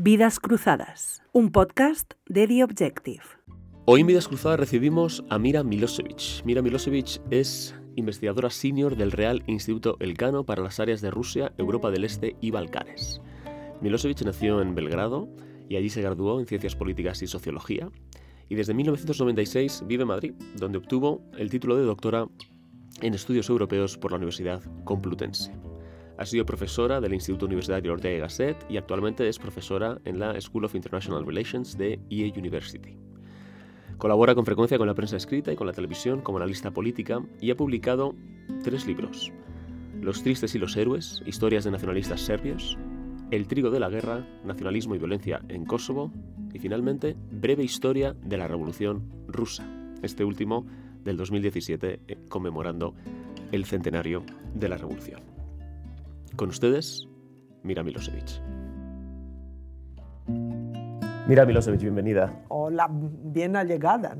Vidas Cruzadas, un podcast de The Objective. Hoy en Vidas Cruzadas recibimos a Mira Milosevic. Mira Milosevic es investigadora senior del Real Instituto Elcano para las áreas de Rusia, Europa del Este y Balcanes. Milosevic nació en Belgrado y allí se graduó en Ciencias Políticas y Sociología y desde 1996 vive en Madrid, donde obtuvo el título de doctora en Estudios Europeos por la Universidad Complutense. Ha sido profesora del Instituto Universitario Ortega y Gasset y actualmente es profesora en la School of International Relations de EA University. Colabora con frecuencia con la prensa escrita y con la televisión como analista política y ha publicado tres libros. Los tristes y los héroes, historias de nacionalistas serbios, El trigo de la guerra, nacionalismo y violencia en Kosovo y finalmente Breve historia de la revolución rusa, este último del 2017 eh, conmemorando el centenario de la revolución. Con ustedes, Mira Milosevic. Mira Milosevic, bienvenida. Hola, bien allegada.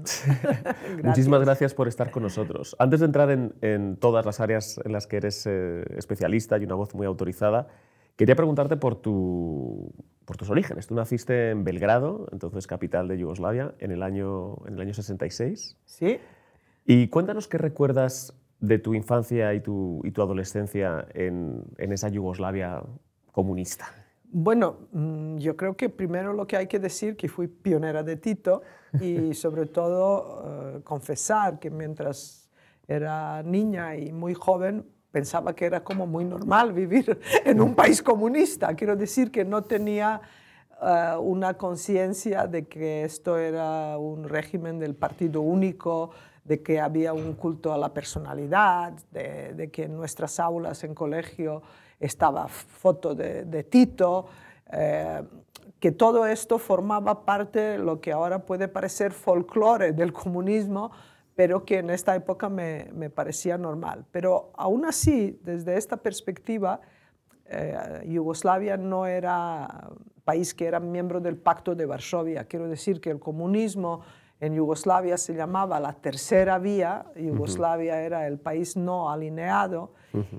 Muchísimas gracias por estar con nosotros. Antes de entrar en, todas las áreas en las que eres eh, especialista y una voz muy autorizada, quería preguntarte por, tu, por tus orígenes. Tú naciste en Belgrado, entonces capital de Yugoslavia, en el año, en el año 66. Sí. Y cuéntanos qué recuerdas de tu infancia y tu, y tu adolescencia en, en, esa Yugoslavia comunista? Bueno, mm, yo creo que primero lo que hay que decir que fui pionera de Tito y sobre todo eh, confesar que mientras era niña y muy joven pensaba que era como muy normal vivir en un país comunista. Quiero decir que no tenía eh, una conciencia de que esto era un régimen del partido único, de que había un culto a la personalidad, de, que en nuestras aulas en colegio estaba foto de, Tito, eh, que todo esto formaba parte de lo que ahora puede parecer folclore del comunismo, pero que en esta época me, parecía normal. Pero aún así, desde esta perspectiva, eh, Yugoslavia no era país que era miembro del Pacto de Varsovia. Quiero decir que el comunismo en Yugoslavia se llamaba la tercera vía, Yugoslavia era el país no alineado.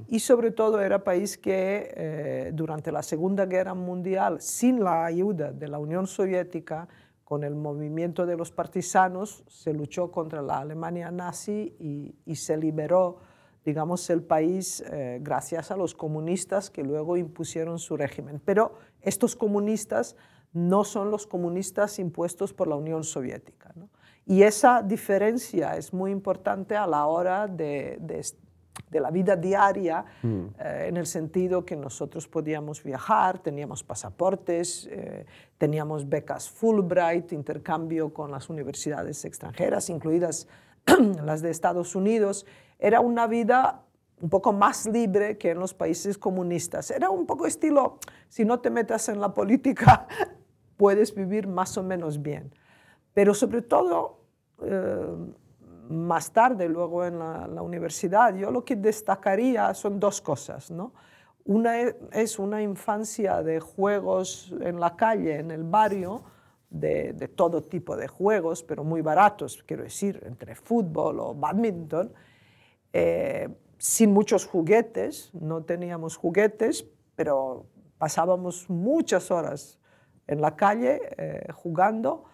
Y sobre todo era país que eh, durante la Segunda Guerra Mundial, sin la ayuda de la Unión Soviética, con el movimiento de los partisanos, se luchó contra la Alemania nazi y, se liberó, digamos, el país eh, gracias a los comunistas que luego impusieron su régimen. Pero estos comunistas no son los comunistas impuestos por la Unión Soviética. Y esa diferencia es muy importante a la hora de, de, la vida diaria, mm. eh, en el sentido que nosotros podíamos viajar, teníamos pasaportes, eh, teníamos becas Fulbright, intercambio con las universidades extranjeras, incluidas las de Estados Unidos. Era una vida un poco más libre que en los países comunistas. Era un poco estilo, si no te metas en la política, puedes vivir más o menos bien. Pero sobre todo, eh, más tarde, luego en la, universidad, yo lo que destacaría son dos cosas. ¿no? Una e, es una infancia de juegos en la calle, en el barrio, de, todo tipo de juegos, pero muy baratos, quiero decir, entre fútbol o badminton, eh, sin muchos juguetes, no teníamos juguetes, pero pasábamos muchas horas en la calle eh, jugando.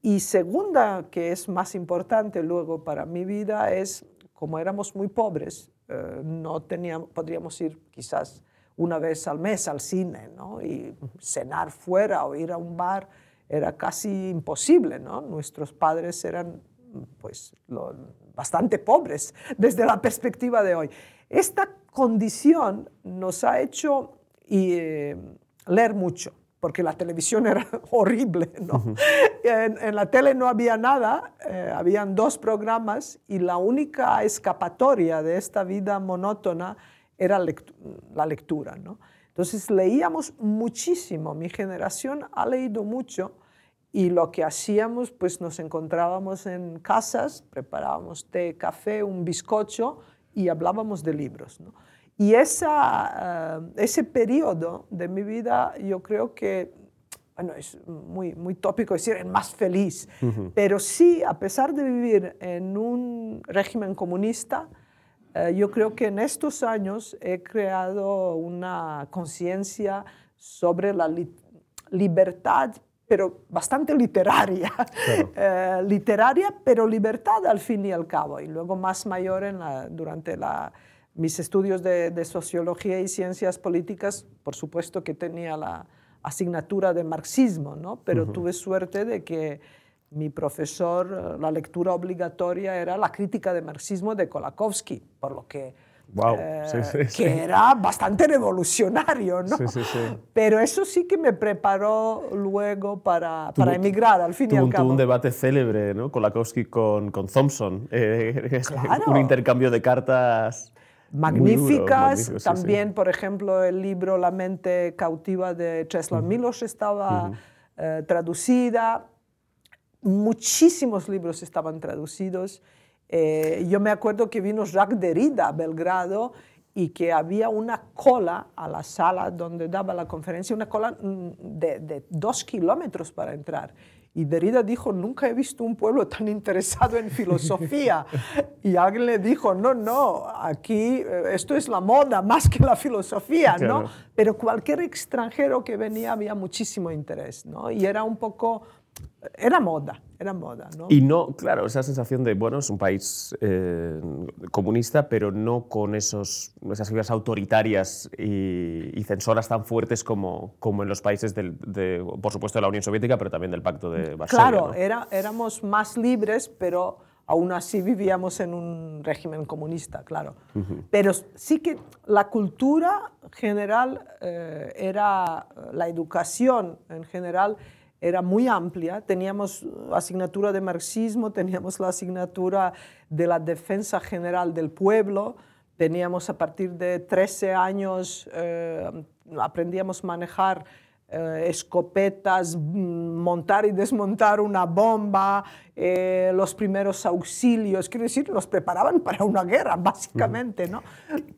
Y segunda, que es más importante luego para mi vida, es como éramos muy pobres, eh, no teníamos, podríamos ir quizás una vez al mes al cine, ¿no? Y cenar fuera o ir a un bar era casi imposible, ¿no? Nuestros padres eran pues bastante pobres desde la perspectiva de hoy. Esta condición nos ha hecho eh, leer mucho porque la televisión era horrible. ¿no? en, la tele no había nada, eh, habían dos programas y la única escapatoria de esta vida monótona era la lectura. ¿no? Entonces leíamos muchísimo, mi generación ha leído mucho y lo que hacíamos, pues nos encontrábamos en casas, preparábamos té, café, un bizcocho y hablábamos de libros. ¿no? Y esa, eh, ese periodo de mi vida yo creo que, bueno, es muy, muy tópico decir el más feliz, pero sí, a pesar de vivir en un régimen comunista, eh, yo creo que en estos años he creado una conciencia sobre la, libertad, pero bastante literaria. Eh, literaria, pero libertad al fin y al cabo. Y luego más mayor en la, durante la, mis estudios de, sociología y ciencias políticas, por supuesto que tenía la asignatura de marxismo, ¿no? pero tuve suerte de que mi profesor, la lectura obligatoria era la crítica de marxismo de Kolakowski, por lo que Wow. Eh, que era bastante revolucionario, ¿no? Pero eso sí que me preparó luego para, para emigrar, al fin y al cabo. Tuvo un debate célebre, ¿no? Kolakowski con, con Thompson. Eh, un intercambio de cartas... Magníficas. También, por ejemplo, el libro La mente cautiva de Czesław Milosz estaba eh, traducida. Muchísimos libros estaban traducidos. Eh, yo me acuerdo que vino Jacques Derrida a Belgrado y que había una cola a la sala donde daba la conferencia, una cola mm, de, dos kilómetros para entrar. Y Derrida dijo, nunca he visto un pueblo tan interesado en filosofía. y alguien le dijo, no, no, aquí eh, esto es la moda más que la filosofía, ¿no? Pero cualquier extranjero que venía había muchísimo interés, ¿no? Y era un poco era moda, era moda. ¿no? Y no, claro, esa sensación de, bueno, es un país eh, comunista, pero no con esos, esas figuras autoritarias y, censoras tan fuertes como, como en los países, del, de, por supuesto, de la Unión Soviética, pero también del Pacto de Varsovia. Claro, era, éramos más libres, pero aún así vivíamos en un régimen comunista, claro. Pero sí que la cultura general eh, era, la educación en general era muy amplia. Teníamos asignatura de marxismo, teníamos la asignatura de la defensa general del pueblo, teníamos a partir de 13 años, eh, aprendíamos a manejar eh, escopetas, mm, montar y desmontar una bomba, eh, los primeros auxilios, quiero decir, nos preparaban para una guerra, básicamente, ¿no?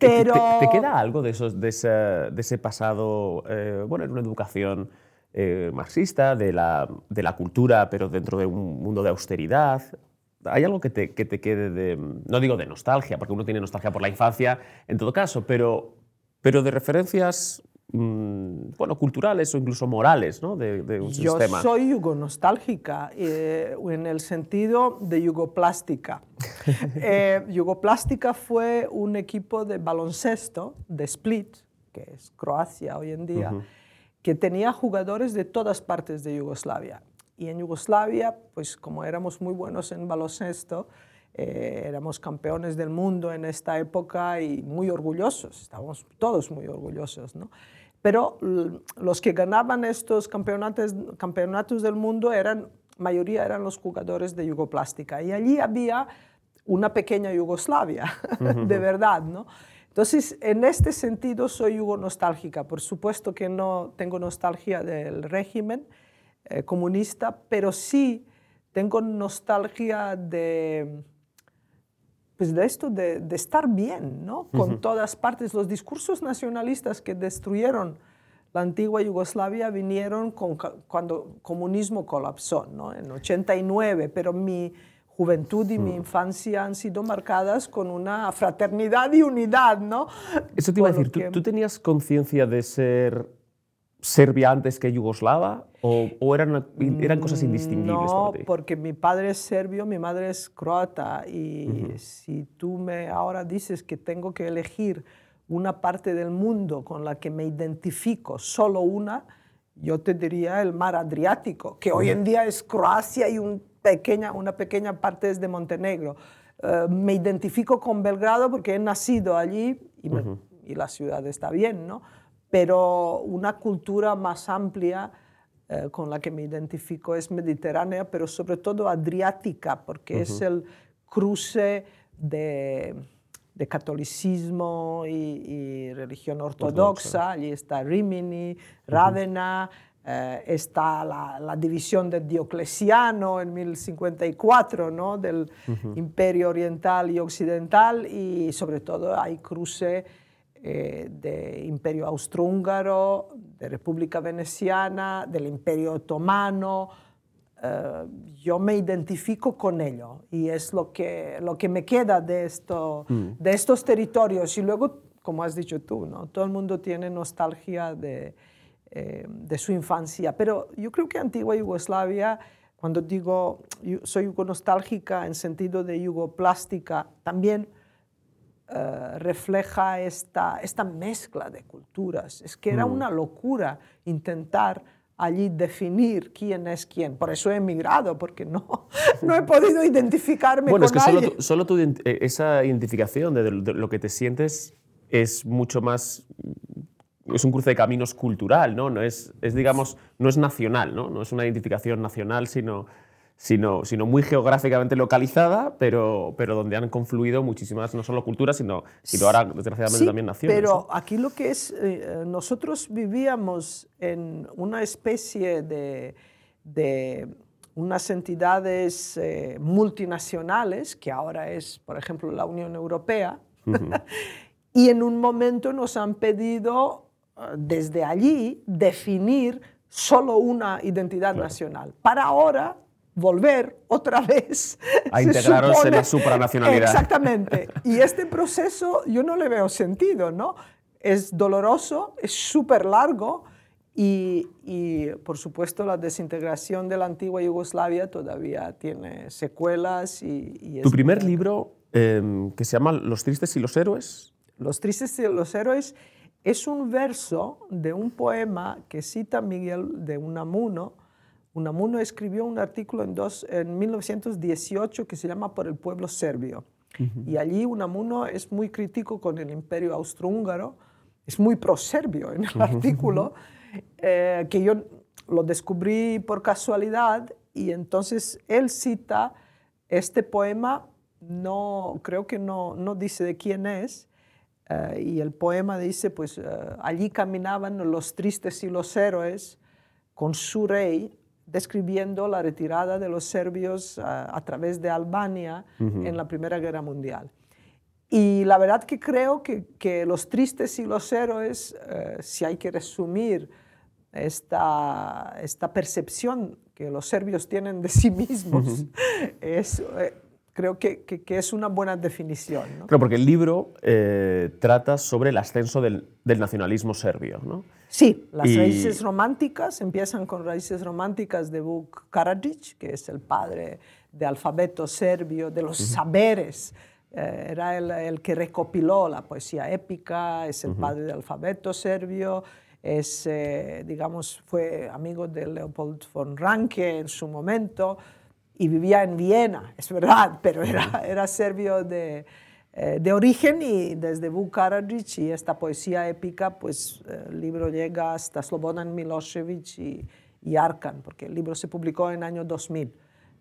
Pero... ¿Te, queda algo de, esos, de, ese, de ese pasado, bueno, en una educación eh, marxista, de la, de la, cultura, pero dentro de un mundo de austeridad. ¿Hay algo que te, que te quede de, no digo de nostalgia, porque uno tiene nostalgia por la infancia en todo caso, pero, pero de referencias mm, bueno, culturales o incluso morales ¿no? de, de un Yo sistema. Yo soy yugonostalgica eh, en el sentido de yugoplástica. eh, yugoplástica fue un equipo de baloncesto de Split, que es Croacia hoy en día, que tenía jugadores de todas partes de Yugoslavia. Y en Yugoslavia, pues como éramos muy buenos en baloncesto, eh, éramos campeones del mundo en esta época y muy orgullosos, estábamos todos muy orgullosos, ¿no? Pero los que ganaban estos campeonatos, campeonatos del mundo eran, mayoría eran los jugadores de Yugoplástica. Y allí había una pequeña Yugoslavia, de verdad, ¿no? Entonces, en este sentido soy hugo nostálgica. Por supuesto que no tengo nostalgia del régimen eh, comunista, pero sí tengo nostalgia de, pues de esto de, estar bien, ¿no? Con todas partes. Los discursos nacionalistas que destruyeron la antigua Yugoslavia vinieron con, cuando el comunismo colapsó, ¿no? En 89, pero mi juventud y mi mm. infancia han sido marcadas con una fraternidad y unidad, ¿no? Eso te iba a decir, ¿tú, tenías conciencia de ser serbia antes que yugoslava o, eran, eran cosas indistinguibles no, para ti? porque mi padre es serbio, mi madre es croata y si tú me ahora dices que tengo que elegir una parte del mundo con la que me identifico, solo una, yo te diría el mar Adriático, que hoy en día es Croacia y un pequeña, una pequeña parte es de Montenegro. Eh, me identifico con Belgrado porque he nacido allí y, y, la ciudad está bien, ¿no? Pero una cultura más amplia eh, con la que me identifico es mediterránea, pero sobre todo adriática, porque es el cruce de, de catolicismo y, religión ortodoxa. Allí está Rimini, Rávena, eh, está la, división de Diocleciano en 1054, ¿no? del Imperio Oriental y Occidental, y sobre todo hay cruce eh, de Imperio Austrohúngaro, de República Veneciana, del Imperio Otomano. Eh, yo me identifico con ello y es lo que, lo que me queda de, esto, mm. de estos territorios. Y luego, como has dicho tú, ¿no? todo el mundo tiene nostalgia de eh, de su infancia. Pero yo creo que antigua Yugoslavia, cuando digo soy yugo-nostálgica en sentido de yugoplástica, también eh, refleja esta, esta mezcla de culturas. Es que era mm. una locura intentar allí definir quién es quién. Por eso he emigrado, porque no, no he podido identificarme bueno, con es que nadie. Solo, solo eh, esa identificación de, lo que te sientes es mucho más es un cruce de caminos cultural, ¿no? No es, es, digamos, no es nacional, ¿no? No es una identificación nacional, sino sino, sino muy geográficamente localizada, pero, pero donde han confluido muchísimas, no solo culturas, sino, sino ahora, desgraciadamente, también naciones. Pero aquí lo que es, eh, nosotros vivíamos en una especie de, de unas entidades eh, multinacionales, que ahora es, por ejemplo, la Unión Europea, y en un momento nos han pedido desde allí definir solo una identidad nacional. Para ahora volver otra vez. A integraros en la supranacionalidad. Exactamente. Y este proceso yo no le veo sentido, ¿no? Es doloroso, es súper largo y, y, por supuesto, la desintegración de la antigua Yugoslavia todavía tiene secuelas. Y, tu primer libro, em, que se llama Los tristes y los héroes. Los tristes y los héroes es un verso de un poema que cita Miguel de Unamuno, Unamuno escribió un artículo en, dos, en 1918 que se llama Por el pueblo serbio. Y allí Unamuno es muy crítico con el imperio austrohúngaro, es muy pro-serbio en el artículo, eh, que yo lo descubrí por casualidad y entonces él cita este poema, no, creo que no, no dice de quién es, eh, y el poema dice, pues eh, allí caminaban los tristes y los héroes con su rey describiendo la retirada de los serbios a, través de Albania en la Primera Guerra Mundial. Y la verdad que creo que, los tristes y los héroes, si hay que resumir esta, esta percepción que los serbios tienen de sí mismos, es, eh, creo que, que, es una buena definición. ¿no? Claro, porque el libro eh, trata sobre el ascenso del, del nacionalismo serbio. ¿no? Sí, las raíces románticas empiezan con raíces románticas de Vuk Karadžić, que es el padre de alfabeto serbio, de los saberes. Eh, era el, el, que recopiló la poesía épica, es el padre del alfabeto serbio, es, eh, digamos, fue amigo de Leopold von Ranke en su momento y vivía en Viena, es verdad, pero era, era serbio de, eh, de origen y desde Vuk Karadžić y esta poesía épica, pues eh, el libro llega hasta Slobodan Milosevic y, y Arkan, porque el libro se publicó en el año 2000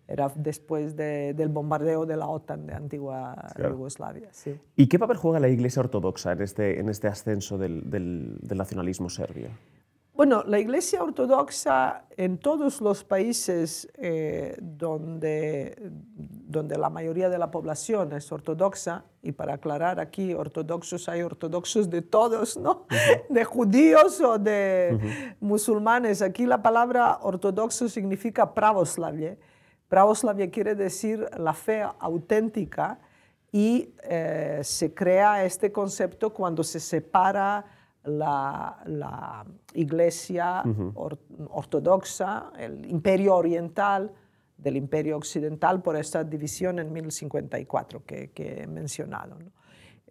era después del bombardeo de la OTAN de antigua Yugoslavia. Sí. ¿Y qué papel juega la Iglesia Ortodoxa en este, en este ascenso del, del, del, nacionalismo serbio? Bueno, la Iglesia Ortodoxa en todos los países eh, donde, donde la mayoría de la población es ortodoxa, y para aclarar aquí, ortodoxos hay ortodoxos de todos, ¿no? De judíos o de musulmanes. Aquí la palabra ortodoxo significa pravoslavie. Pravoslavie quiere decir la fe auténtica y eh, se crea este concepto cuando se separa la, iglesia ortodoxa, el imperio oriental del imperio occidental por esta división en 1054 que, que he mencionado.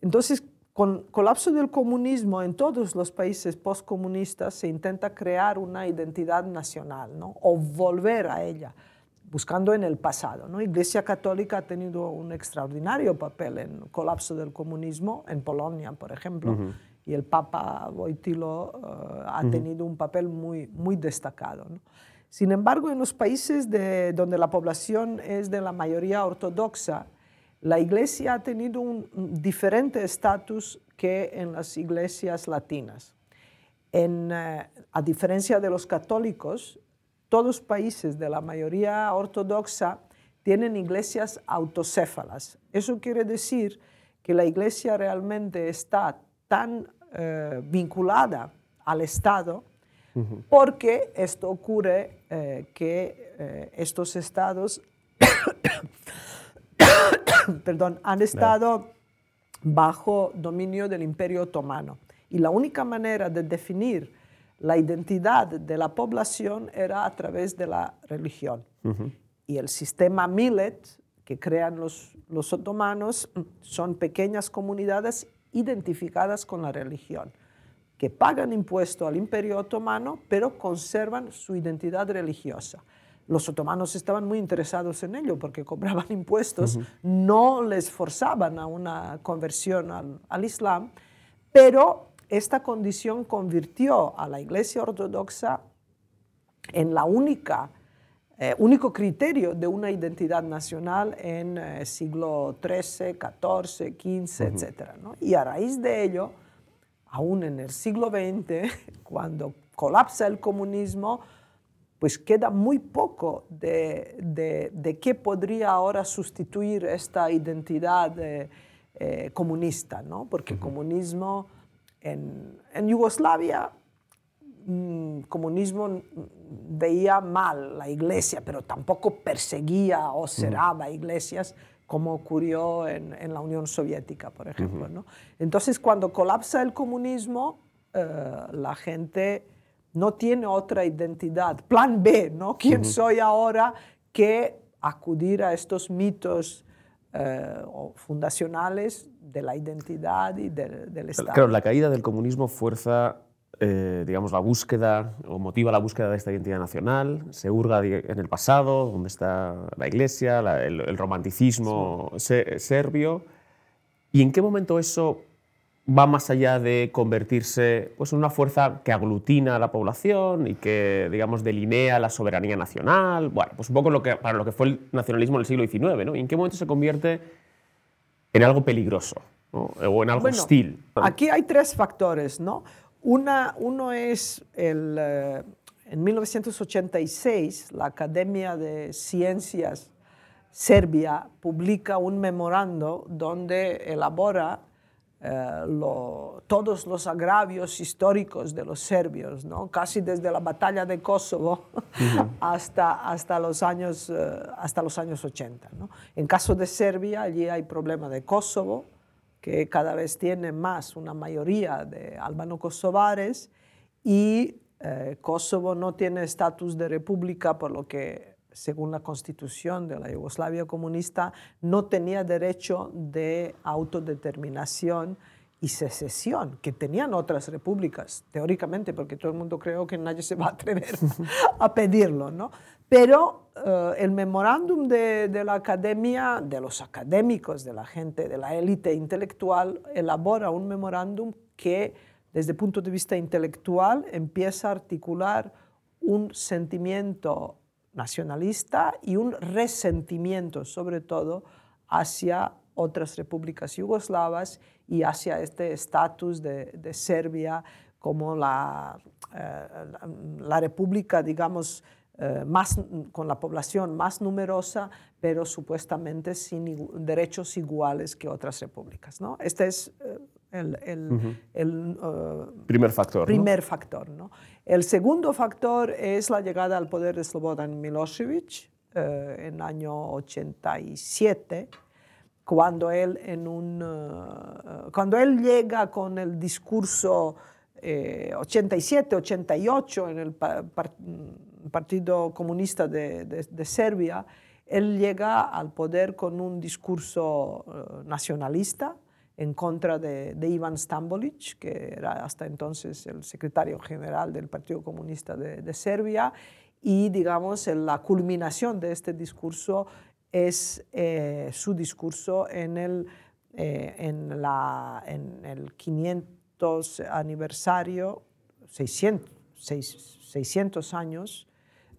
Entonces, con colapso del comunismo en todos los países postcomunistas se intenta crear una identidad nacional ¿no? o volver a ella, buscando en el pasado. ¿no? Iglesia Católica ha tenido un extraordinario papel en el colapso del comunismo, en Polonia, por ejemplo, y el Papa Wojtylo eh, ha tenido un papel muy, muy destacado. Sin embargo, en los países de, donde la población es de la mayoría ortodoxa, la iglesia ha tenido un, diferente estatus que en las iglesias latinas. En, eh, a diferencia de los católicos, todos los países de la mayoría ortodoxa tienen iglesias autocéfalas. Eso quiere decir que la iglesia realmente está tan eh, vinculada al Estado, porque esto ocurre eh, que eh, estos estados perdón, han estado bajo dominio del Imperio Otomano. Y la única manera de definir la identidad de la población era a través de la religión. Y el sistema Millet, que crean los, los otomanos, son pequeñas comunidades identificadas con la religión, que pagan impuesto al imperio otomano, pero conservan su identidad religiosa. Los otomanos estaban muy interesados en ello porque cobraban impuestos, no les forzaban a una conversión al, al Islam, pero esta condición convirtió a la Iglesia Ortodoxa en la única, eh, único criterio de una identidad nacional en el eh, siglo XIII, XIV, XV, etc. Y a raíz de ello, aún en el siglo XX, cuando colapsa el comunismo, pues queda muy poco de, de, qué podría ahora sustituir esta identidad eh, comunista, ¿no? porque el comunismo en, Yugoslavia, mm, comunismo veía mal la iglesia, pero tampoco perseguía o cerraba iglesias como ocurrió en, la Unión Soviética, por ejemplo. ¿no? Entonces, cuando colapsa el comunismo, eh, la gente no tiene otra identidad, plan B, ¿no? ¿Quién soy ahora? que acudir a estos mitos eh, fundacionales de la identidad y del, Estado. Claro, la caída del comunismo fuerza, eh, digamos, la búsqueda o motiva la búsqueda de esta identidad nacional, se hurga en el pasado, donde está la iglesia, el, romanticismo serbio. ¿Y en qué momento eso va más allá de convertirse pues, en una fuerza que aglutina a la población y que, digamos, delinea la soberanía nacional. Bueno, pues un poco lo que, para lo que fue el nacionalismo en el siglo XIX, ¿no? ¿Y en qué momento se convierte en algo peligroso o en algo hostil? Aquí hay tres factores, ¿no? Una, uno es el, eh, en 1986 la Academia de Ciencias Serbia publica un memorando donde elabora eh, todos los agravios históricos de los serbios, ¿no? casi desde la batalla de Kosovo hasta, hasta, los años, eh, hasta los años 80. ¿no? En caso de Serbia, allí hay problema de Kosovo, que cada vez tiene más una mayoría de albano-kosovares, y eh, Kosovo no tiene estatus de república, por lo que según la constitución de la Yugoslavia comunista, no tenía derecho de autodeterminación y secesión, que tenían otras repúblicas, teóricamente, porque todo el mundo creo que nadie se va a atrever a pedirlo, ¿no? Pero eh, el memorándum de, de, la academia, de los académicos, de la gente, de la élite intelectual, elabora un memorándum que, desde el punto de vista intelectual, empieza a articular un sentimiento nacionalista y un resentimiento, sobre todo, hacia otras repúblicas yugoslavas y hacia este estatus de, Serbia como la, eh, la, república, digamos, eh, más, con la población más numerosa, pero supuestamente sin derechos iguales que otras repúblicas. ¿no? Este es eh, el, uh, primer factor. Primer factor ¿no? El segundo factor es la llegada al poder de Slobodan Milosevic uh, en el año 87, cuando él, en un, uh, cuando él llega con el discurso 87-88 en el Partido Comunista de, de Serbia, él llega al poder con un discurso nacionalista, en contra de, Ivan Stambolic, que era hasta entonces el secretario general del Partido Comunista de, Serbia, y digamos la culminación de este discurso es eh, su discurso en el, eh, en, la, en el 500 aniversario, 600, 600 años,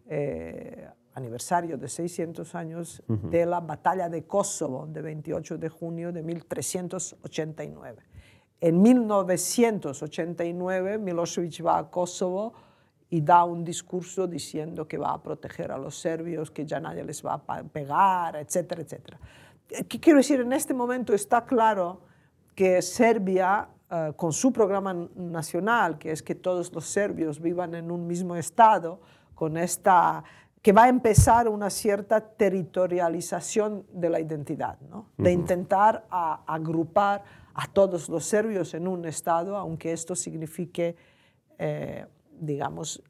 eh, aniversario de 600 años de la batalla de Kosovo de 28 de junio de 1389. En 1989 Milosevic va a Kosovo y da un discurso diciendo que va a proteger a los serbios, que ya nadie les va a pegar, etcétera, etcétera. ¿Qué quiero decir? En este momento está claro que Serbia, eh, con su programa nacional, que es que todos los serbios vivan en un mismo estado, con esta que va a empezar una cierta territorialización de la identidad, ¿no? de intentar agrupar a todos los serbios en un Estado, aunque esto signifique, eh, digamos,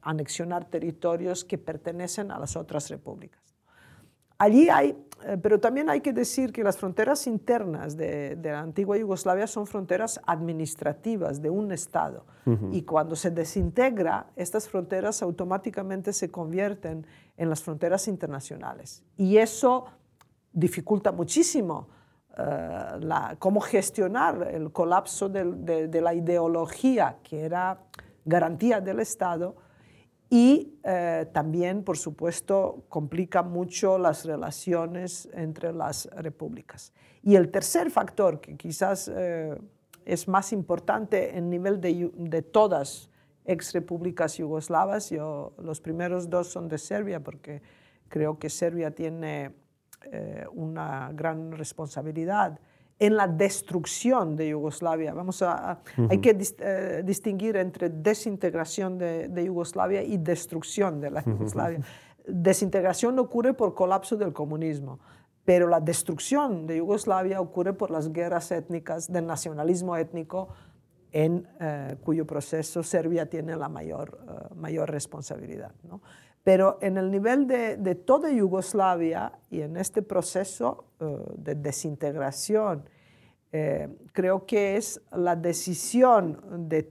anexionar territorios que pertenecen a las otras repúblicas. Allí hay, eh, pero también hay que decir que las fronteras internas de, la antigua Yugoslavia son fronteras administrativas de un Estado. Y cuando se desintegra, estas fronteras automáticamente se convierten en las fronteras internacionales. Y eso dificulta muchísimo eh, cómo gestionar el colapso de, la ideología que era garantía del Estado y eh, también, por supuesto, complica mucho las relaciones entre las repúblicas. Y el tercer factor, que quizás eh, es más importante en nivel de, de todas ex repúblicas yugoslavas, yo, los primeros dos son de Serbia, porque creo que Serbia tiene eh, una gran responsabilidad en la destrucción de Yugoslavia. Vamos a, Hay que eh, distinguir entre desintegración de, Yugoslavia y destrucción de la Yugoslavia. Desintegración ocurre por colapso del comunismo, pero la destrucción de Yugoslavia ocurre por las guerras étnicas, del nacionalismo étnico, en eh, cuyo proceso Serbia tiene la mayor, mayor responsabilidad. ¿no? Pero en el nivel de, toda Yugoslavia y en este proceso eh, de desintegración, eh, creo que es la decisión de,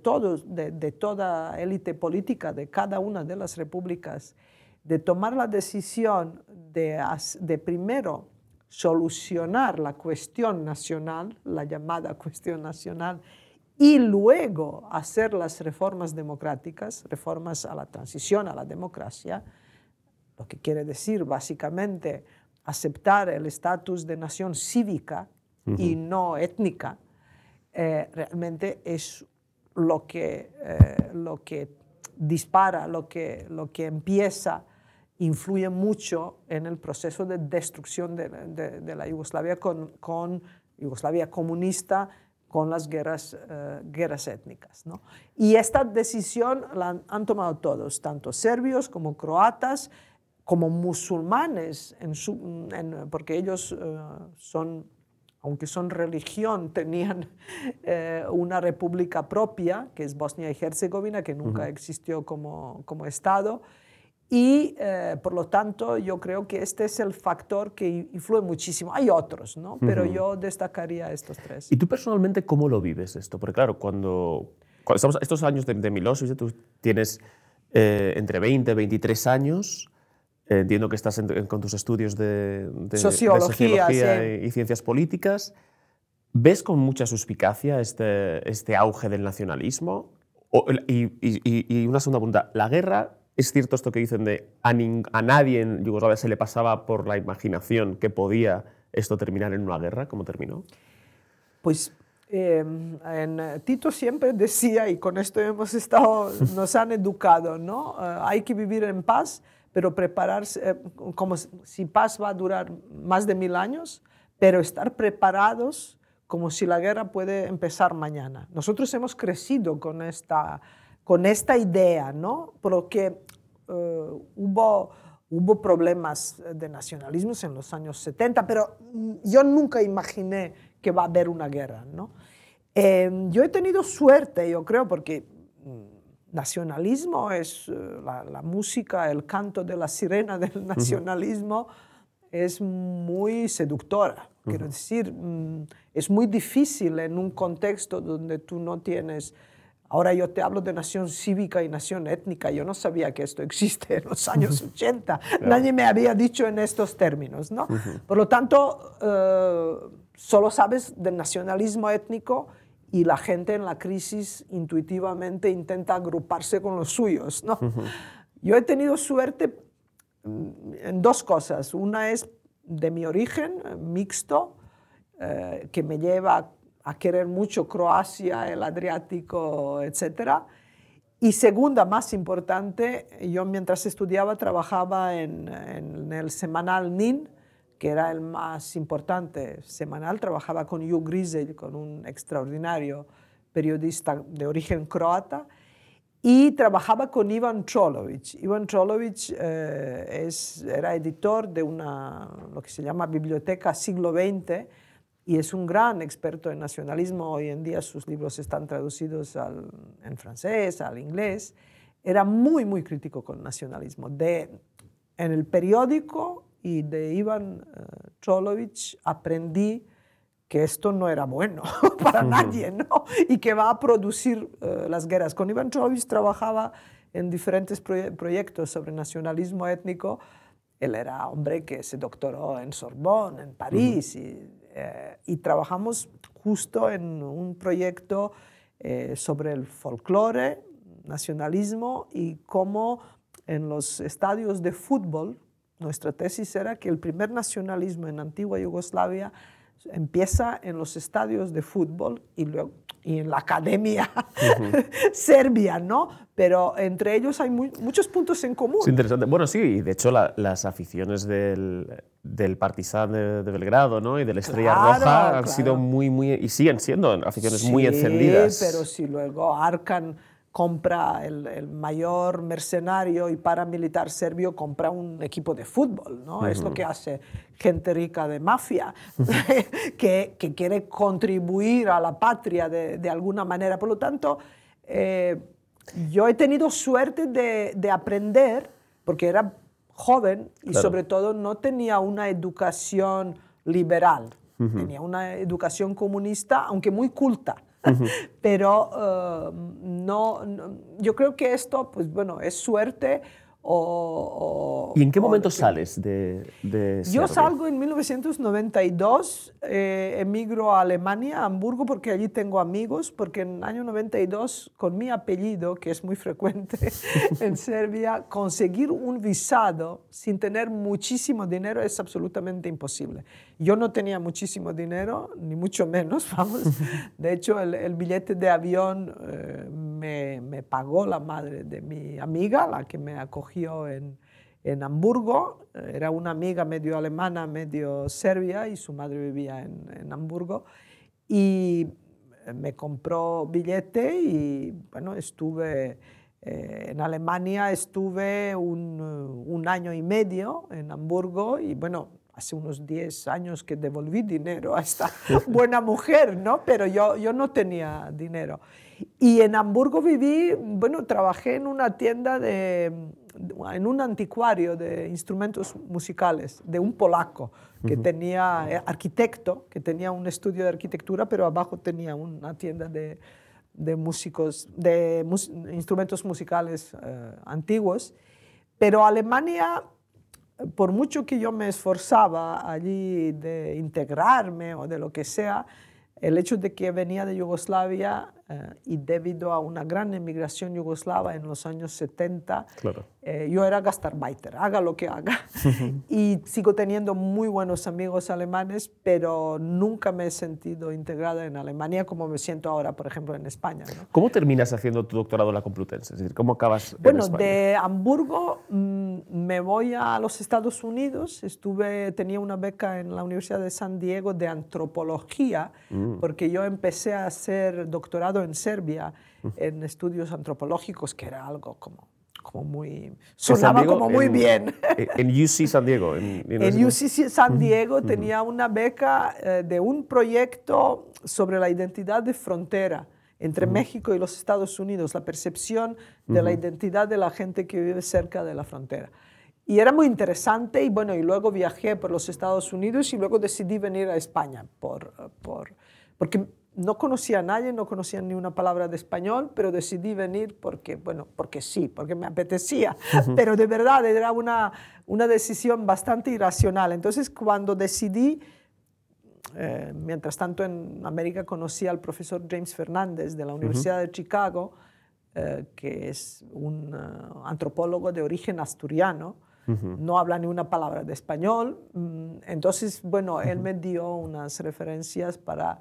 de, toda élite política de cada una de las repúblicas de tomar la decisión de, de primero solucionar la cuestión nacional, la llamada cuestión nacional, y luego hacer las reformas democráticas, reformas a la transición, a la democracia, lo que quiere decir básicamente aceptar el estatus de nación cívica y no étnica, eh, realmente es lo que, eh, lo que dispara, lo que, lo que empieza, influye mucho en el proceso de destrucción de, la Yugoslavia con, con Yugoslavia comunista, con las guerras, eh, guerras étnicas. ¿no? Y esta decisión la han, tomado todos, tanto serbios como croatas, como musulmanes, en su, porque ellos eh, son, aunque son religión, tenían eh, una república propia, que es Bosnia y Herzegovina, que nunca existió como, como Estado, y eh, por lo tanto, yo creo que este es el factor que influye muchísimo. Hay otros, ¿no? Pero yo destacaría estos tres. ¿Y tú personalmente cómo lo vives esto? Porque claro, cuando, cuando estamos estos años de, de Milosevic, tú tienes eh, entre 20 y 23 años, eh, entiendo que estás con tus estudios de, sociología, y, ciencias políticas. ¿Ves con mucha suspicacia este, este auge del nacionalismo? y, y una segunda pregunta, ¿la guerra ¿Es cierto esto que dicen de a, nadie en Yugoslavia se le pasaba por la imaginación que podía esto terminar en una guerra, como terminó? Pues em, en Tito siempre decía, y con esto hemos estado, nos han educado, ¿no? Eh, hay que vivir en paz, pero prepararse, eh, como si paz va a durar más de mil años, pero estar preparados como si la guerra puede empezar mañana. Nosotros hemos crecido con esta con esta idea, ¿no? Porque eh, hubo, hubo problemas de nacionalismo en los años 70, pero yo nunca imaginé que va a haber una guerra, ¿no? Eh, yo he tenido suerte, yo creo, porque mm, nacionalismo es eh, la, música, el canto de la sirena del nacionalismo es muy seductora. Quiero decir, mm, es muy difícil en un contexto donde tú no tienes Ahora yo te hablo de nación cívica y nación étnica. Yo no sabía que esto existe en los años 80. Nadie me había dicho en estos términos. ¿no? Por lo tanto, eh, solo sabes del nacionalismo étnico y la gente en la crisis intuitivamente intenta agruparse con los suyos. ¿no? Yo he tenido suerte mm, en dos cosas. Una es de mi origen mixto, eh, que me lleva a querer mucho Croacia, el Adriático, etc. Y segunda, más importante, yo mientras estudiaba trabajaba en, el semanal NIN, que era el más importante semanal, trabajaba con Hugh Grisel, con un extraordinario periodista de origen croata, y trabajaba con Ivan Trolovic. Ivan Trolovic eh, era editor de una, lo que se llama Biblioteca Siglo XX, y es un gran experto en nacionalismo. Hoy en día sus libros están traducidos al, en francés, al inglés. Era muy, muy crítico con el nacionalismo. De, en el periódico y de Ivan uh, Cholovich aprendí que esto no era bueno para nadie, ¿no? Y que va a producir uh, las guerras. Con Ivan Cholovich trabajaba en diferentes proye proyectos sobre nacionalismo étnico. Él era hombre que se doctoró en Sorbonne, en París, uh -huh. y eh, y trabajamos justo en un proyecto eh, sobre el folclore, nacionalismo y cómo en los estadios de fútbol, nuestra tesis era que el primer nacionalismo en antigua Yugoslavia empieza en los estadios de fútbol y, luego, y en la academia uh -huh. serbia, ¿no? Pero entre ellos hay muy, muchos puntos en común. Es interesante. Bueno, sí, y de hecho la, las aficiones del, del Partizan de, de, Belgrado ¿no? y de la Estrella claro, Roja claro. han sido muy, muy, y siguen siendo aficiones sí, muy encendidas. pero si luego Arkan compra el, el, mayor mercenario y paramilitar serbio, compra un equipo de fútbol, ¿no? Uh -huh. Es lo que hace gente rica de mafia, que, que, quiere contribuir a la patria de, de alguna manera. Por lo tanto, eh, yo he tenido suerte de, de, aprender, porque era joven y claro. sobre todo no tenía una educación liberal, uh -huh. tenía una educación comunista, aunque muy culta. Uh -huh. Pero uh, no, no, yo creo que esto, pues bueno, es suerte o... ¿Y en qué momento sales de, de Yo salgo en 1992, eh, emigro a Alemania, a Hamburgo, porque allí tengo amigos, porque en el año 92, con mi apellido, que es muy frecuente en Serbia, conseguir un visado sin tener muchísimo dinero es absolutamente imposible. Yo no tenía muchísimo dinero, ni mucho menos, vamos. De hecho, el, el billete de avión eh, me, me, pagó la madre de mi amiga, la que me acogió en, en Hamburgo. Era una amiga medio alemana, medio serbia, y su madre vivía en, en Hamburgo. Y me compró billete y, bueno, estuve... Eh, en Alemania estuve un, un año y medio en Hamburgo y, bueno, hace unos 10 años que devolví dinero a esta buena mujer, ¿no? Pero yo, yo no tenía dinero. Y en Hamburgo viví, bueno, trabajé en una tienda de, en un anticuario de instrumentos musicales de un polaco que uh -huh. tenía, eh, arquitecto, que tenía un estudio de arquitectura, pero abajo tenía una tienda de, de músicos, de mus instrumentos musicales uh, antiguos. Pero Alemania por mucho que yo me esforzaba allí de integrarme o de lo que sea, el hecho de que venía de Yugoslavia eh, y debido a una gran emigración yugoslava en los años 70, claro. eh, yo era gastarbeiter, haga lo que haga. y sigo teniendo muy buenos amigos alemanes, pero nunca me he sentido integrada en Alemania como me siento ahora, por ejemplo, en España. ¿no? ¿Cómo terminas haciendo tu doctorado en la Complutense? Es decir, ¿cómo acabas Bueno, en España? de Hamburgo mmm, me voy a los Estados Unidos. Estuve, tenía una beca en la Universidad de San Diego de antropología, mm. porque yo empecé a hacer doctorado en Serbia en estudios antropológicos, que era algo como como muy sonaba Diego, como muy en, bien en UC San Diego en, en UC San Diego tenía una beca eh, de un proyecto sobre la identidad de frontera entre uh -huh. México y los Estados Unidos la percepción de uh -huh. la identidad de la gente que vive cerca de la frontera y era muy interesante y bueno y luego viajé por los Estados Unidos y luego decidí venir a España por, por porque no conocía a nadie, no conocía ni una palabra de español, pero decidí venir porque, bueno, porque sí, porque me apetecía. Uh -huh. Pero de verdad era una, una decisión bastante irracional. Entonces, cuando decidí, eh, mientras tanto en América conocí al profesor James Fernández de la Universidad uh -huh. de Chicago, eh, que es un uh, antropólogo de origen asturiano, Uh -huh. no habla ni una palabra de español. Entonces, bueno, él me dio unas referencias para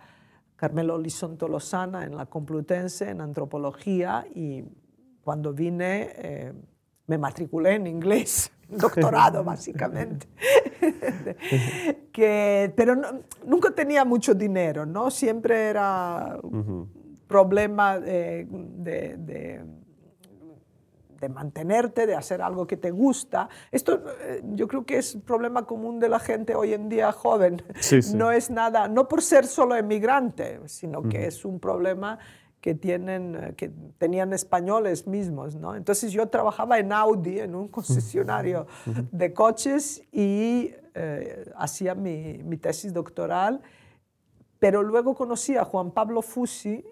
Carmelo Lisonto Lozana en la Complutense en antropología y cuando vine eh, me matriculé en inglés, doctorado básicamente. que, pero no, nunca tenía mucho dinero, ¿no? Siempre era uh -huh. problema de, de, de, de mantenerte, de hacer algo que te gusta. Esto eh, yo creo que es un problema común de la gente hoy en día joven. Sí, sí. No es nada, no por ser solo emigrante, sino que es un problema que, tienen, eh, que tenían españoles mismos. ¿no? Entonces yo trabajaba en Audi, en un concesionario de coches y eh, hacía mi, mi tesis doctoral pero luego conocí a Juan Pablo Fusi,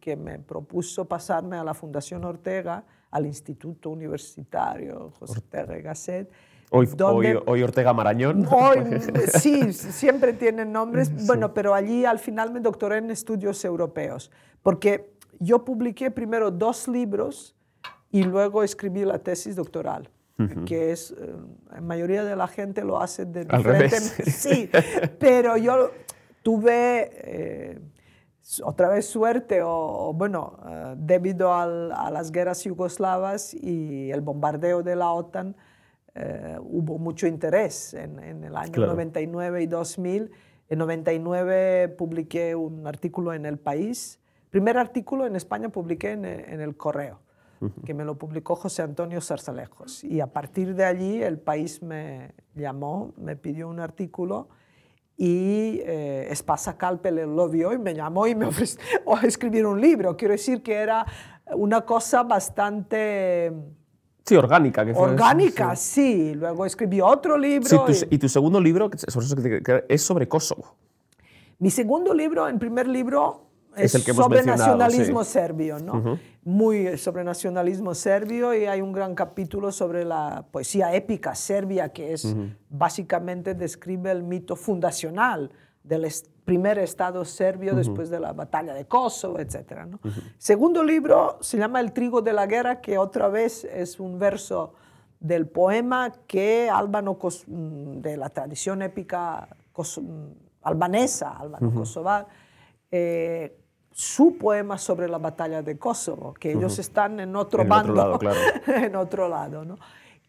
que me propuso pasarme a la Fundación Ortega, al Instituto Universitario José Ortega Gasset. Hoy, hoy, hoy, Ortega Marañón. Hoy, sí, siempre tienen nombres. Bueno, pero allí al final me doctoré en estudios europeos, porque yo publiqué primero dos libros y luego escribí la tesis doctoral que es, eh, la mayoría de la gente lo hace de diferente... Sí, pero yo tuve eh, otra vez suerte, o, bueno, uh, debido al, a las guerras yugoslavas y el bombardeo de la OTAN, uh, hubo mucho interés en, en el año claro. 99 y 2000. En 99 publiqué un artículo en El País. Primer artículo en España publiqué en, en El Correo, uh -huh. que me lo publicó José Antonio Zarzalejos. Y a partir de allí El País me llamó, me pidió un artículo y eh, Espasa Calpe lo vio y me llamó y me ofreció a escribir un libro. Quiero decir que era una cosa bastante... Sí, orgánica. Que fue orgánica, sí. sí. Luego escribí otro libro. Sí, tu, y... y... tu segundo libro es sobre Kosovo. Mi segundo libro, el primer libro, es, el que sobre nacionalismo sí. serbio, ¿no? Uh -huh. Muy sobre nacionalismo serbio y hay un gran capítulo sobre la poesía épica serbia que es uh -huh. básicamente describe el mito fundacional del est primer estado serbio uh -huh. después de la batalla de Kosovo, etc. ¿no? Segundo libro se llama El trigo de la guerra, que otra vez es un verso del poema que Albano de la tradición épica albanesa, albano-kosovar, eh, su poema sobre la batalla de Kosovo, que ellos uh -huh. están en otro en bando, otro lado, claro. en otro lado. ¿no?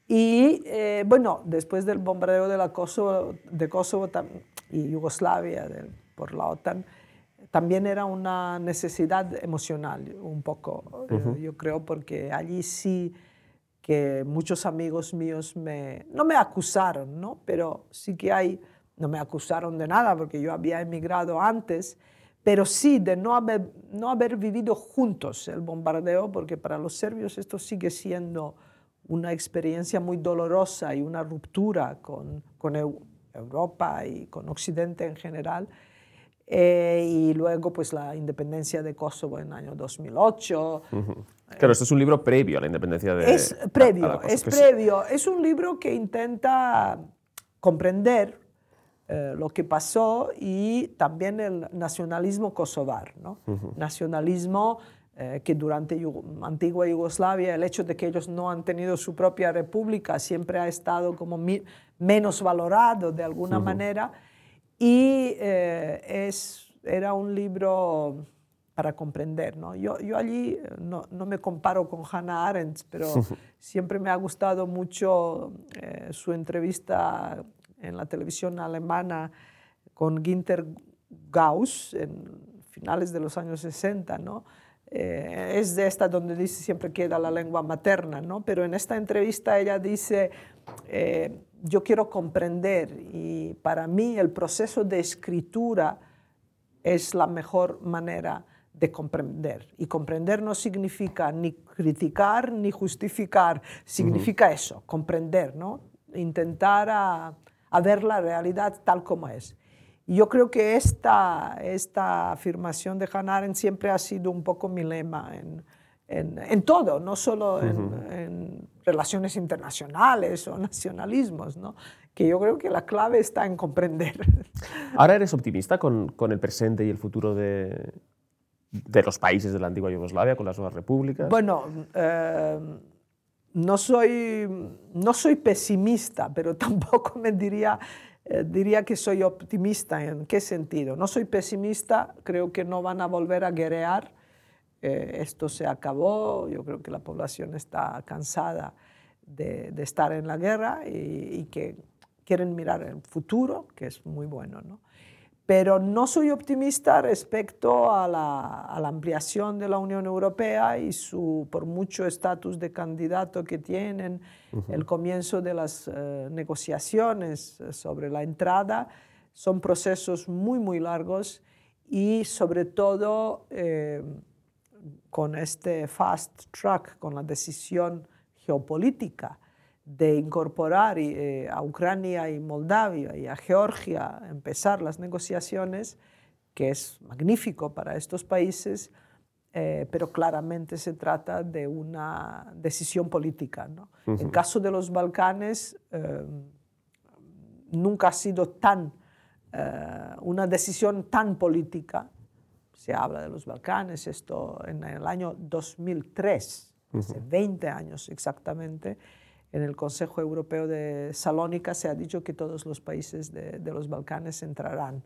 Y eh, bueno, después del bombardeo de, la Kosovo, de Kosovo y Yugoslavia de, por la OTAN, también era una necesidad emocional, un poco, uh -huh. eh, yo creo, porque allí sí que muchos amigos míos me, no me acusaron, ¿no? pero sí que hay, no me acusaron de nada, porque yo había emigrado antes, pero sí de no haber, no haber vivido juntos el bombardeo, porque para los serbios esto sigue siendo una experiencia muy dolorosa y una ruptura con, con Europa y con Occidente en general. Eh, y luego pues la independencia de Kosovo en el año 2008. Uh -huh. Claro, esto es un libro previo a la independencia de Es previo, a, a es previo. Es un libro que intenta comprender eh, lo que pasó y también el nacionalismo kosovar, ¿no? Uh -huh. Nacionalismo eh, que durante Yug antigua Yugoslavia el hecho de que ellos no han tenido su propia república siempre ha estado como menos valorado de alguna uh -huh. manera y eh, es, era un libro para comprender. ¿no? Yo, yo allí eh, no, no, me comparo con Hannah Arendt, pero siempre me ha gustado mucho eh, su entrevista en la televisión alemana con Ginter Gauss en finales de los años 60, ¿no? Eh, es de esta donde dice siempre queda la lengua materna, ¿no? Pero en esta entrevista ella dice, eh, yo quiero comprender y para mí el proceso de escritura es la mejor manera de comprender. Y comprender no significa ni criticar ni justificar, significa uh -huh. eso, comprender, ¿no? Intentar a, a ver la realidad tal como es. Y yo creo que esta, esta afirmación de Hannah Arendt siempre ha sido un poco mi lema en, en, en todo, no solo uh -huh. en, en, relaciones internacionales o nacionalismos, ¿no? que yo creo que la clave está en comprender. ¿Ahora eres optimista con, con el presente y el futuro de, de los países de la antigua Yugoslavia, con las nuevas repúblicas? Bueno, eh, no soy, no soy pesimista, pero tampoco me diría, eh, diría que soy optimista. ¿En qué sentido? No soy pesimista, creo que no van a volver a guerrear. Eh, esto se acabó, yo creo que la población está cansada de, estar en la guerra y, y, que quieren mirar el futuro, que es muy bueno. ¿no? Pero no soy optimista respecto a la, ampliación de la Unión Europea y su, por mucho estatus de candidato que tienen, el comienzo de las eh, negociaciones sobre la entrada, son procesos muy, muy largos y sobre todo eh, con este fast track, con la decisión geopolítica de incorporar eh, a Ucrania y Moldavia y a Georgia, empezar las negociaciones, que es magnífico para estos países, eh, pero claramente se trata de una decisión política. ¿no? El caso de los Balcanes eh, nunca ha sido tan, una decisión tan política. Se habla de los Balcanes, esto en el año 2003, hace 20 años exactamente, en el Consejo Europeo de Salónica se ha dicho que todos los países de, los Balcanes entrarán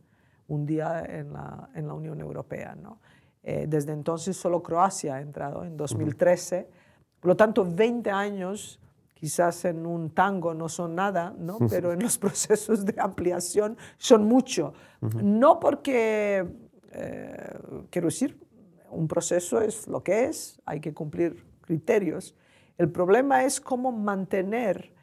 un día en la, en la Unión Europea. ¿no? Eh, desde entonces solo Croacia ha entrado en 2013. Por lo tanto, 20 años quizás en un tango no son nada, ¿no? pero en los procesos de ampliación son mucho. No porque, eh, quiero decir, un proceso es lo que es, hay que cumplir criterios, el problema es cómo mantener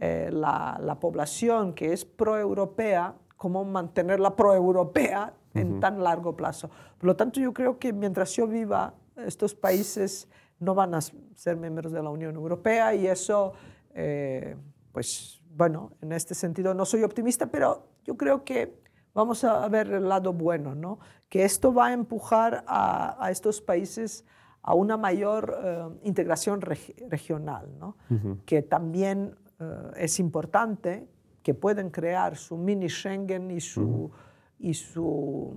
eh, la, población que es proeuropea, cómo mantenerla proeuropea en tan largo plazo. Por lo tanto, yo creo que mientras yo viva, estos países no van a ser miembros de la Unión Europea y eso, eh, pues bueno, en este sentido no soy optimista, pero yo creo que vamos a ver el lado bueno, ¿no? Que esto va a empujar a, a estos países a una mayor eh, integración regional, ¿no? que también eh, es importante, que pueden crear su mini Schengen y, su, y su,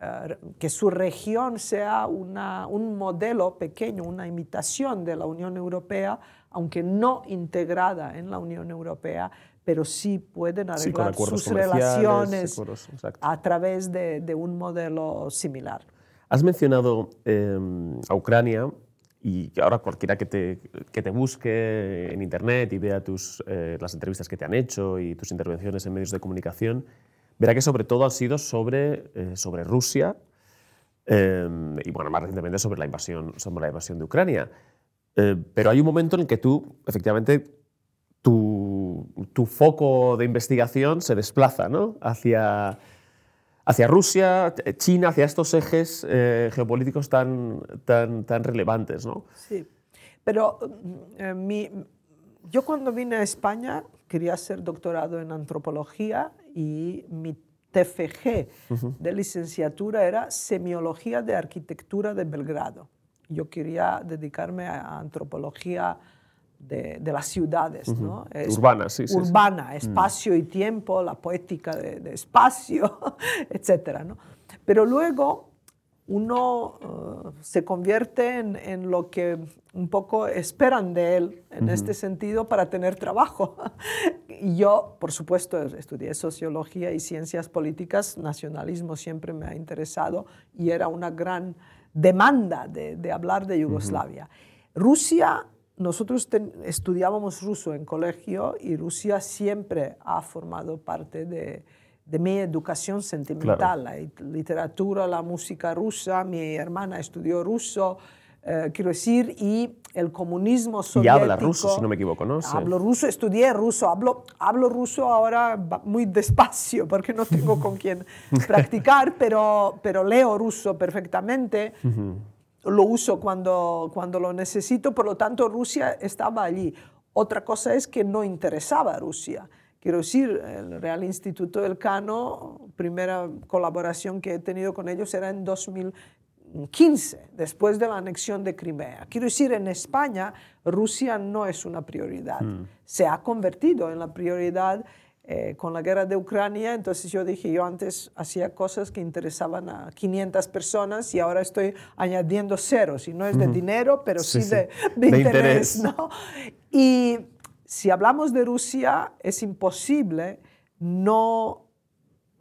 eh, que su región sea una, un modelo pequeño, una imitación de la Unión Europea, aunque no integrada en la Unión Europea, pero sí pueden arreglar sus relaciones a través de, de un modelo similar. Has mencionado em, a Ucrania y ahora cualquiera que te, que te busque en Internet y vea tus, eh, las entrevistas que te han hecho y tus intervenciones en medios de comunicación, verá que sobre todo han sido sobre, eh, sobre Rusia em, y bueno, más recientemente sobre la invasión, sobre la invasión de Ucrania. Eh, pero hay un momento en el que tú, efectivamente, tu, tu foco de investigación se desplaza ¿no? hacia hacia Rusia, China, hacia estos ejes eh, geopolíticos tan, tan, tan relevantes. ¿no? Sí, pero eh, yo cuando vine a España quería hacer doctorado en antropología y mi TFG de licenciatura era Semiología de Arquitectura de Belgrado. Yo quería dedicarme a antropología de, las ciudades, ¿no? urbana, sí, sí. Urbana, mm. espacio y tiempo, la poética de, espacio, etc. ¿no? Pero luego uno uh, se convierte en, lo que un poco esperan de él en este sentido para tener trabajo. y yo, por supuesto, estudié sociología y ciencias políticas, nacionalismo siempre me ha interesado y era una gran demanda de, hablar de Yugoslavia. Rusia nosotros estudiábamos ruso en colegio y Rusia siempre ha formado parte de, mi educación sentimental, la literatura, la música rusa, mi hermana estudió ruso, eh, quiero decir, y el comunismo soviético. Y habla ruso, si no me equivoco, ¿no? Hablo ruso, estudié ruso, hablo, hablo ruso ahora muy despacio porque no tengo con quién practicar, pero, pero leo ruso perfectamente lo uso cuando, cuando lo necesito, por lo tanto Rusia estaba allí. Otra cosa es que no interesaba a Rusia. Quiero decir, el Real Instituto del Cano, primera colaboración que he tenido con ellos era en 2015, después de la anexión de Crimea. Quiero decir, en España Rusia no es una prioridad. Hmm. Se ha convertido en la prioridad eh, con la guerra de Ucrania, entonces yo dije, yo antes hacía cosas que interesaban a 500 personas y ahora estoy añadiendo ceros, y no es de dinero, pero sí, De, interés. ¿no? Y si hablamos de Rusia, es imposible no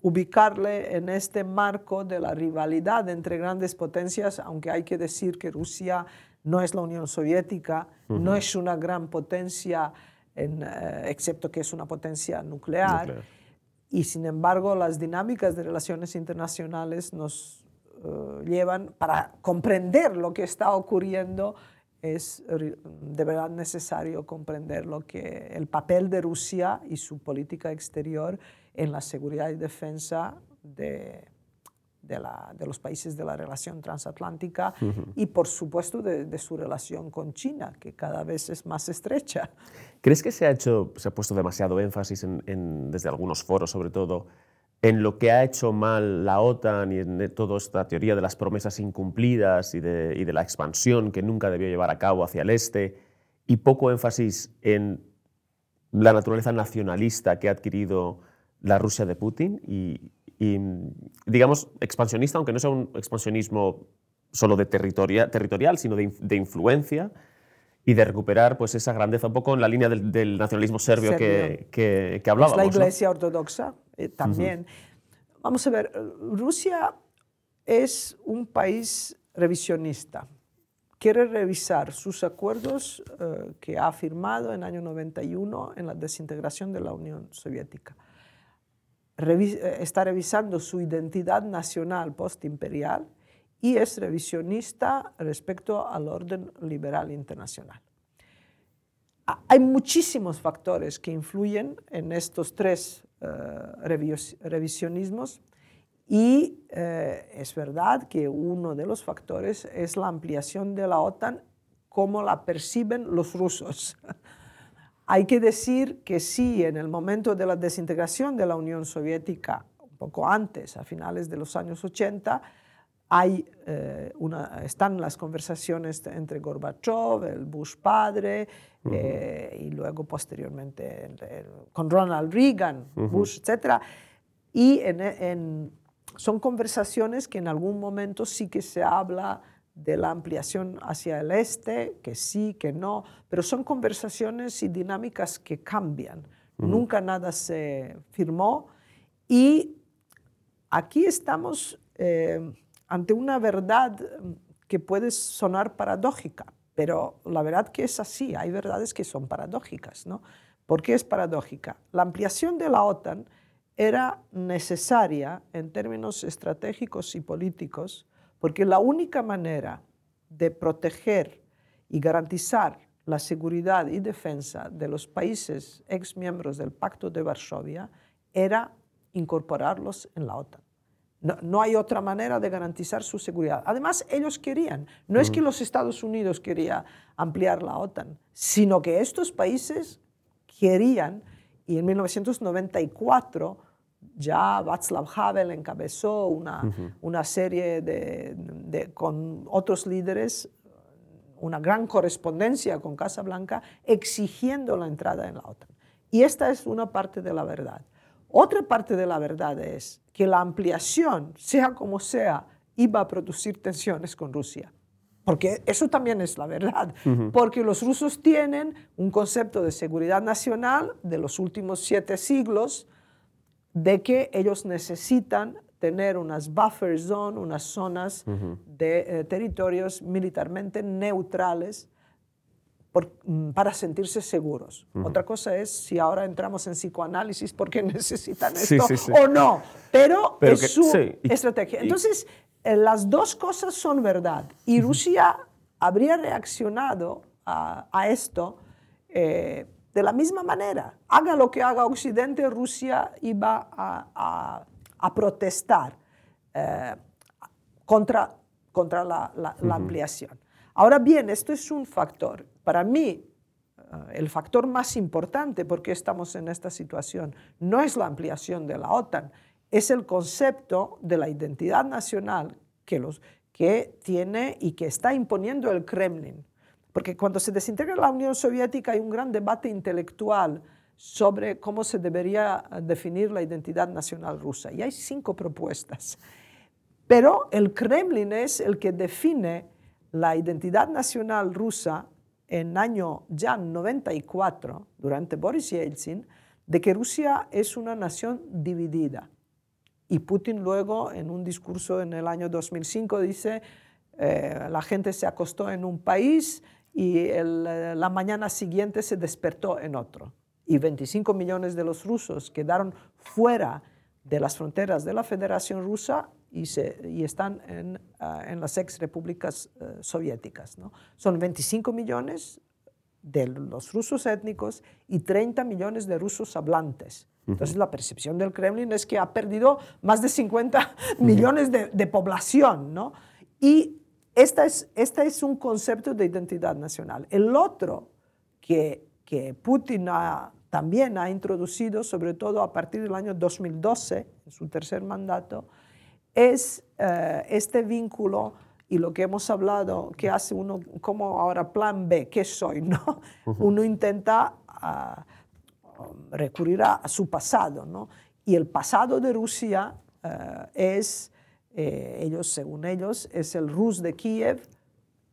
ubicarle en este marco de la rivalidad entre grandes potencias, aunque hay que decir que Rusia no es la Unión Soviética, no es una gran potencia eh, excepto que es una potencia nuclear. y sin embargo las dinámicas de relaciones internacionales nos eh, llevan para comprender lo que está ocurriendo es de verdad necesario comprender lo que el papel de Rusia y su política exterior en la seguridad y defensa de, de, la, de los países de la relación transatlántica y por supuesto de, su relación con China, que cada vez es más estrecha. ¿Crees que se ha, hecho, se ha puesto demasiado énfasis en, desde algunos foros sobre todo en lo que ha hecho mal la OTAN y en toda esta teoría de las promesas incumplidas y de, y de la expansión que nunca debió llevar a cabo hacia el este y poco énfasis en la naturaleza nacionalista que ha adquirido la Rusia de Putin y, y, digamos, expansionista, aunque no sea un expansionismo solo de territoria, territorial, sino de, influencia y de recuperar pues, esa grandeza un poco en la línea del, nacionalismo serbio, Que, que, que, hablábamos. la Iglesia Ortodoxa eh, también. Vamos a ver, Rusia es un país revisionista. Quiere revisar sus acuerdos eh, que ha firmado en el año 91 en la desintegración de la Unión Soviética eh, está revisando su identidad nacional postimperial y es revisionista respecto al orden liberal internacional. Hay muchísimos factores que influyen en estos tres eh, revisionismos y eh, es verdad que uno de los factores es la ampliación de la OTAN como la perciben los rusos. Hay que decir que sí, en el momento de la desintegración de la Unión Soviética, un poco antes, a finales de los años 80, hay, eh, una, están las conversaciones entre Gorbachev, el Bush padre, eh, y luego posteriormente con Ronald Reagan, Bush, etc. Y son conversaciones que en algún momento sí que se habla de la ampliación hacia el este, que sí, que no, pero son conversaciones y dinámicas que cambian. Nunca nada se firmó y aquí estamos eh, ante una verdad que puede sonar paradójica, pero la verdad que es así, hay verdades que son paradójicas, ¿no? ¿Por qué es paradójica? La ampliación de la OTAN era necesaria en términos estratégicos y políticos porque la única manera de proteger y garantizar la seguridad y defensa de los países ex miembros del Pacto de Varsovia era incorporarlos en la OTAN. No, hay otra manera de garantizar su seguridad. Además, ellos querían, no es que los Estados Unidos querían ampliar la OTAN, sino que estos países querían, y en 1994 ya Václav Havel encabezó una, una serie de, con otros líderes, una gran correspondencia con Casa Blanca exigiendo la entrada en la OTAN. Y esta es una parte de la verdad. Otra parte de la verdad es que la ampliación, sea como sea, iba a producir tensiones con Rusia. Porque eso también es la verdad. Porque los rusos tienen un concepto de seguridad nacional de los últimos siete siglos, de que ellos necesitan tener unas buffer zones, unas zonas de eh, territorios militarmente neutrales mm, para sentirse seguros. Otra cosa es si ahora entramos en psicoanálisis porque necesitan esto o no, pero, es su estrategia. Entonces, eh, las dos cosas son verdad y Rusia habría reaccionado a, esto. Eh, de la misma manera, haga lo que haga Occidente, Rusia iba a, protestar eh, contra, contra la, ampliación. Ahora bien, esto es un factor. Para mí, eh, el factor más importante porque estamos en esta situación no es la ampliación de la OTAN, es el concepto de la identidad nacional que, los, que tiene y que está imponiendo el Kremlin. Porque cuando se desintegra la Unión Soviética hay un gran debate intelectual sobre cómo se debería definir la identidad nacional rusa. Y hay cinco propuestas. Pero el Kremlin es el que define la identidad nacional rusa en año ya 94, durante Boris Yeltsin, de que Rusia es una nación dividida. Y Putin luego, en un discurso en el año 2005, dice, eh, la gente se acostó en un país y la mañana siguiente se despertó en otro. y 25 millones de los rusos quedaron fuera de las fronteras de la Federación Rusa y, se, y están en, ah, en, las ex repúblicas uh, soviéticas. ¿no? Son 25 millones de los rusos étnicos y 30 millones de rusos hablantes. Entonces, la percepción del Kremlin es que ha perdido más de 50 millones de, de, población, ¿no? Y esta es, esta es un concepto de identidad nacional. El otro que, que Putin ha, también ha introducido, sobre todo a partir del año 2012, en su tercer mandato, es uh, este vínculo y lo que hemos hablado, que hace uno como ahora plan B, ¿qué soy? ¿no? Uno intenta uh, recurrir a, a, su pasado, ¿no? Y el pasado de Rusia uh, es, eh, ellos, según ellos, es el Rus de Kiev,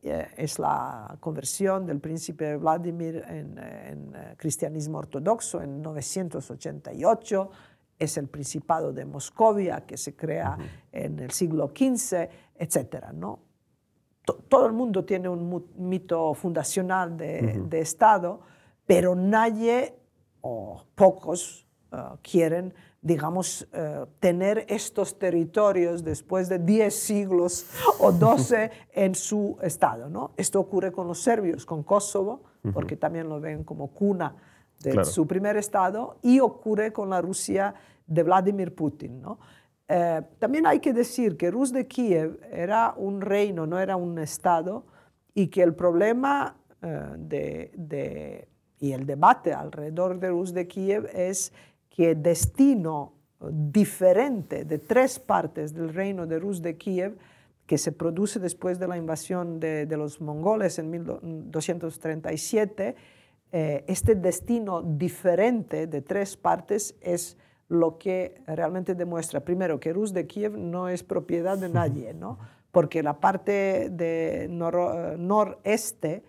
eh, es la conversión del príncipe Vladimir en, en cristianismo ortodoxo en 988, es el Principado de Moscovia que se crea uh -huh. en el siglo XV, etc. ¿no? todo el mundo tiene un mito fundacional de, uh -huh. de Estado, pero nadie o pocos uh, quieren, digamos, uh, tener estos territorios después de 10 siglos o 12 en su Estado. ¿no? Esto ocurre con los serbios, con Kosovo, porque también lo ven como cuna de claro. su primer Estado, y ocurre con la Rusia de Vladimir Putin. ¿no? Eh, también hay que decir que Rus de Kiev era un reino, no era un Estado, y que el problema eh, de, de, y el debate alrededor de Rus de Kiev es que destino diferente de tres partes del reino de Rus de Kiev, que se produce después de la invasión de, de los mongoles en 1237, eh, este destino diferente de tres partes es lo que realmente demuestra, primero, que Rus de Kiev no es propiedad de nadie, ¿no? porque la parte de nor noreste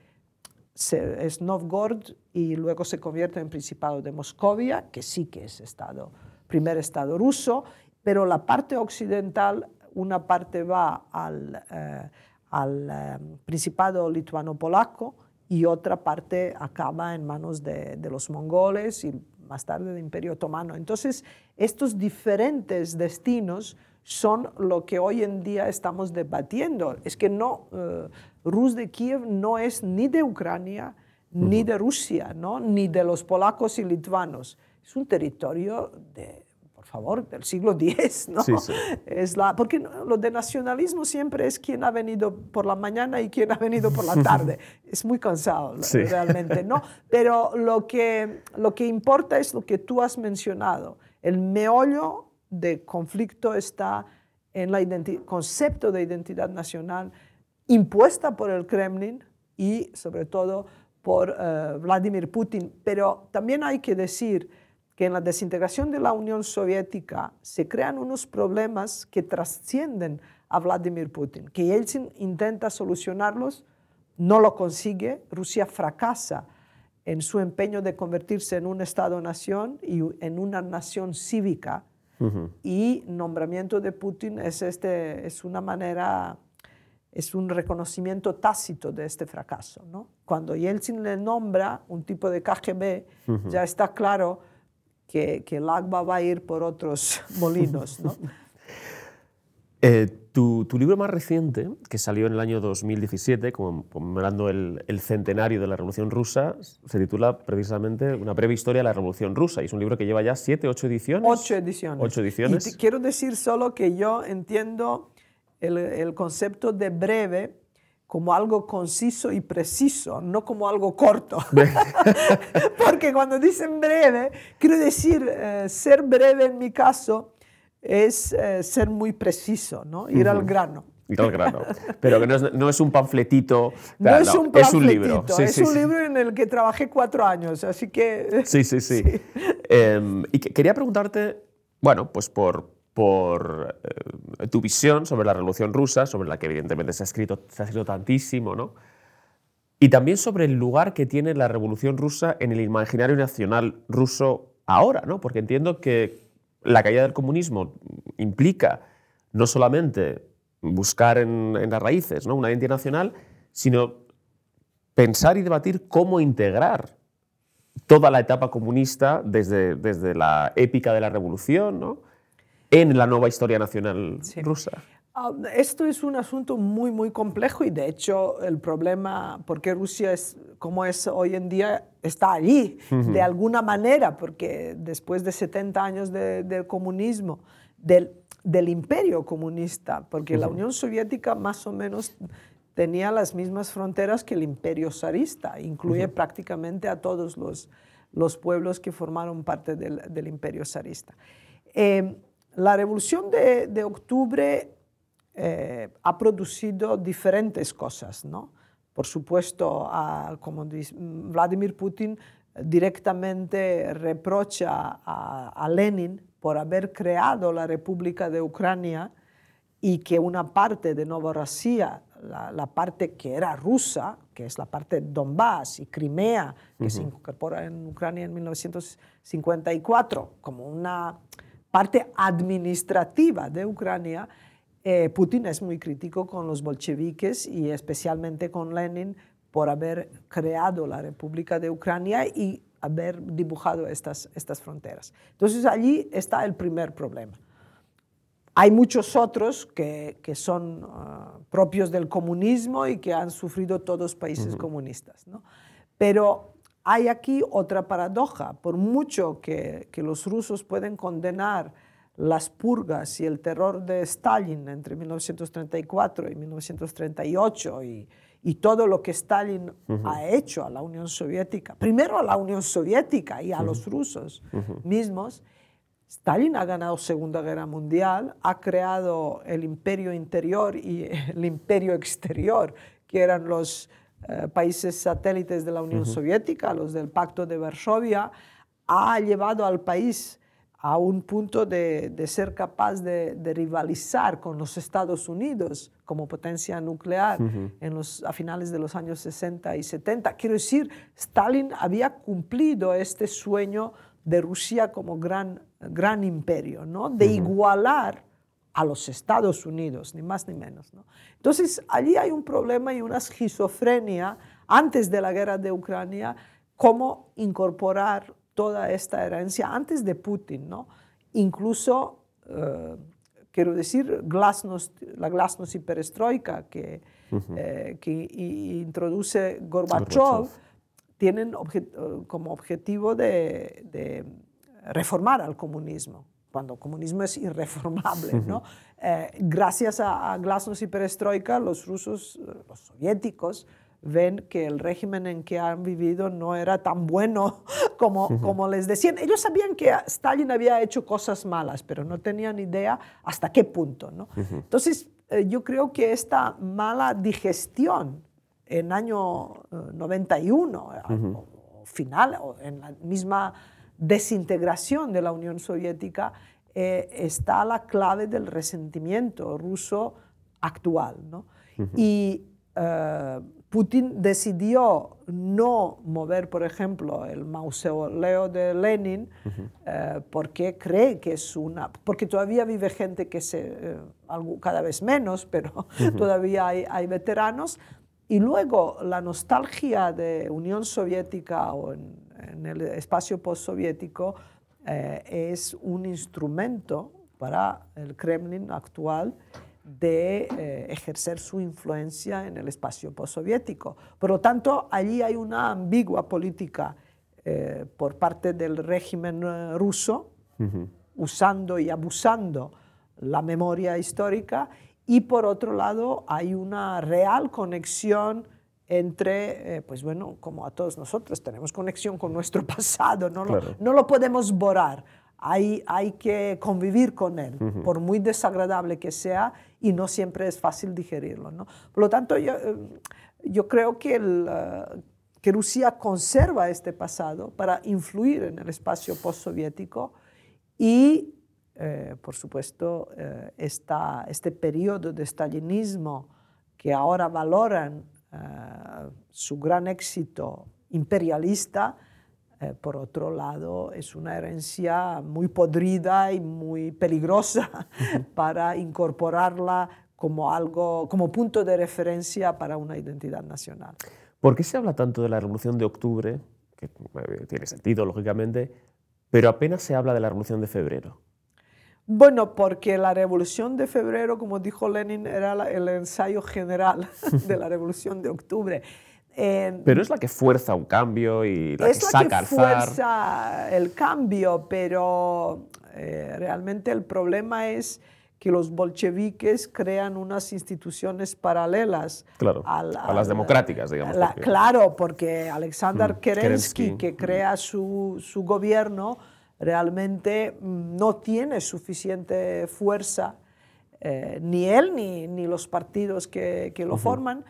se, es Novgorod y luego se convierte en Principado de Moscovia, que sí que es estado, primer estado ruso, pero la parte occidental, una parte va al, eh, al eh, Principado lituano-polaco y otra parte acaba en manos de, de los mongoles y más tarde del Imperio Otomano. Entonces, estos diferentes destinos son lo que hoy en día estamos debatiendo. Es que no, uh, Rus de Kiev no es ni de Ucrania, ni de Rusia, ¿no? ni de los polacos y lituanos. Es un territorio de, por favor, del siglo X, ¿no? Sí, sí. Es la, porque lo de nacionalismo siempre es quien ha venido por la mañana y quien ha venido por la tarde. es muy cansado, sí. realmente, ¿no? Pero lo que, lo que importa es lo que tú has mencionado. El meollo de conflicto está en el concepto de identidad nacional impuesta por el Kremlin y sobre todo por uh, Vladimir Putin. Pero también hay que decir que en la desintegración de la Unión Soviética se crean unos problemas que trascienden a Vladimir Putin, que Yeltsin intenta solucionarlos, no lo consigue, Rusia fracasa en su empeño de convertirse en un Estado-nación y en una nación cívica, uh -huh. y nombramiento de Putin es, este, es una manera, es un reconocimiento tácito de este fracaso. ¿no? Cuando Yeltsin le nombra un tipo de KGB, uh -huh. ya está claro que, que, el agua va a ir por otros molinos. ¿no? eh, tu, tu, libro más reciente, que salió en el año 2017, conmemorando el, el, centenario de la Revolución Rusa, se titula precisamente Una breve historia de la Revolución Rusa. Y es un libro que lleva ya siete, ocho ediciones. Ocho ediciones. Ocho ediciones. Y quiero decir solo que yo entiendo el, el concepto de breve como algo conciso y preciso, no como algo corto. Porque cuando dicen breve, quiero decir, eh, ser breve en mi caso es eh, ser muy preciso, ¿no? ir uh -huh. al grano. Ir al grano. Pero que no es, no es un panfletito. No, no, es un panfletito, es un libro. Sí, es sí, un sí. libro en el que trabajé cuatro años, así que... Sí, sí, sí. Eh, y quería preguntarte, bueno, pues por, por eh, tu visión sobre la Revolución Rusa, sobre la que evidentemente se ha escrito, se ha escrito tantísimo, ¿no? Y también sobre el lugar que tiene la Revolución Rusa en el imaginario nacional ruso ahora, ¿no? Porque entiendo que la caída del comunismo implica no solamente buscar en, las raíces ¿no? una identidad nacional, sino pensar y debatir cómo integrar toda la etapa comunista desde, desde la épica de la revolución, ¿no? En la nueva historia nacional rusa. Ah, esto es un asunto muy, muy complejo y de hecho el problema, porque Rusia es como es hoy en día, está allí de alguna manera, porque después de 70 años del comunismo, del, del, imperio comunista, porque la Unión Soviética más o menos tenía las mismas fronteras que el imperio zarista, incluye prácticamente a todos los, los pueblos que formaron parte del, del imperio zarista. Eh, la revolución de, de octubre eh, ha producido diferentes cosas, ¿no? Por supuesto, como dice, Vladimir Putin directamente reprocha a, Lenin por haber creado la República de Ucrania y que una parte de Novorossiya, la, la, parte que era rusa, que es la parte de Donbass y Crimea, que se incorpora en Ucrania en 1954 como una parte administrativa de Ucrania, eh, Putin es muy crítico con los bolcheviques y especialmente con Lenin por haber creado la República de Ucrania y haber dibujado estas, estas fronteras. Entonces allí está el primer problema. Hay muchos otros que, que son ah, propios del comunismo y que han sufrido todos países comunistas. ¿no? Pero hay aquí otra paradoja. Por mucho que, que los rusos pueden condenar las purgas y el terror de Stalin entre 1934 y 1938 y, y todo lo que Stalin ha hecho a la Unión Soviética, primero a la Unión Soviética y a los rusos mismos, Stalin ha ganado Segunda Guerra Mundial, ha creado el imperio interior y el imperio exterior, que eran los eh, países satélites de la Unión Soviética, los del Pacto de Varsovia, ha llevado al país a un punto de, ser capaz de, rivalizar con los Estados Unidos como potencia nuclear en los, a finales de los años 60 y 70. Quiero decir, Stalin había cumplido este sueño de Rusia como gran, gran imperio, ¿no? de igualar a los Estados Unidos, ni más ni menos. ¿no? Entonces, allí hay un problema y una esquizofrenia antes de la guerra de Ucrania, cómo incorporar toda esta herencia antes de Putin, ¿no? Incluso, eh, quiero decir, glasnost, la glasnost y perestroika que, eh, que introduce Gorbachev, tienen eh, como objetivo de, reformar al comunismo, cuando el comunismo es irreformable. ¿no? gracias a, a, glasnost y perestroika, los rusos, los soviéticos, ven que el régimen en que han vivido no era tan bueno como, como les decían. Ellos sabían que Stalin había hecho cosas malas, pero no tenían idea hasta qué punto. ¿no? Entonces, eh, yo creo que esta mala digestión en año 91, eh, final, o en la misma desintegración de la Unión Soviética, eh, está la clave del resentimiento ruso actual. ¿no? Y Putin decidió no mover, por ejemplo, el mausoleo de Lenin eh, porque cree que es una... porque todavía vive gente que se... Eh, cada vez menos, pero todavía hay, veteranos. Y luego la nostalgia de Unión Soviética o en, el espacio postsoviético eh, es un instrumento para el Kremlin actual de eh, ejercer su influencia en el espacio postsoviético. Por lo tanto, allí hay una ambigua política eh, por parte del régimen eh, ruso, usando y abusando la memoria histórica, y por otro lado hay una real conexión entre, pues bueno, como a todos nosotros tenemos conexión con nuestro pasado, no, no lo podemos borrar hay, hay que convivir con él, por muy desagradable que sea, y no siempre es fácil digerirlo. ¿no? Por lo tanto, yo, eh, yo creo que, el, eh, que Rusia conserva este pasado para influir en el espacio postsoviético y, eh, por supuesto, esta, este periodo de stalinismo que ahora valoran su gran éxito imperialista, eh, por otro lado, es una herencia muy podrida y muy peligrosa para incorporarla como algo, como punto de referencia para una identidad nacional. ¿Por qué se habla tanto de la Revolución de Octubre, que eh, tiene sentido, lógicamente, pero apenas se habla de la Revolución de Febrero. Bueno, porque la Revolución de Febrero, como dijo Lenin, era la- el ensayo general de la Revolución de Octubre. Eh, Pero es la que fuerza un cambio y la es que la saca que al zar. fuerza el cambio, pero eh, realmente el problema es que los bolcheviques crean unas instituciones paralelas. Claro, al- a las democráticas, digamos. la- porque- claro, porque Alexander Mm, Kerensky, Kerensky, que mm. crea su, su gobierno, realmente mm, no tiene suficiente fuerza, eh, ni él ni, ni los partidos que, que lo forman.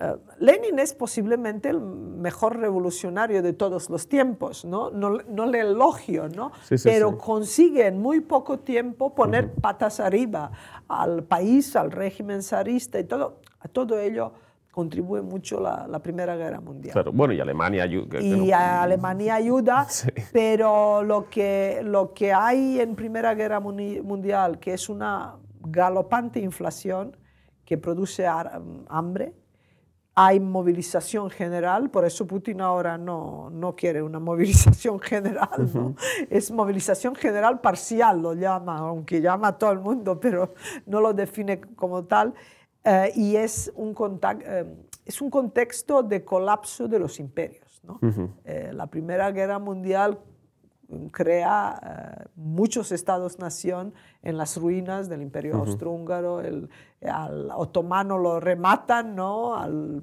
Eh, Lenin es posiblemente el mejor revolucionario de todos los tiempos, ¿no? No, no le elogio, ¿no? Sí, sí, Pero sí. consigue en muy poco tiempo poner patas arriba al país, al régimen zarista y todo. A todo ello contribuye mucho la, la Primera Guerra Mundial. Claro, bueno, y Alemania... ayu- que- que Y no- a Alemania ayuda, Sí. pero lo que, lo que hay en Primera Guerra Mundial, que es una galopante inflación que produce hambre, hay movilización general, por eso Putin ahora no, no quiere una movilización general, ¿no? es movilización general parcial, lo llama, aunque llama a todo el mundo, pero no lo define como tal, eh, y es un, contac- eh, es un contexto de colapso de los imperios. ¿no? Eh, la Primera Guerra Mundial crea eh, muchos estados-nación en las ruinas del Imperio Austrohúngaro, el, al otomano lo rematan, ¿no? al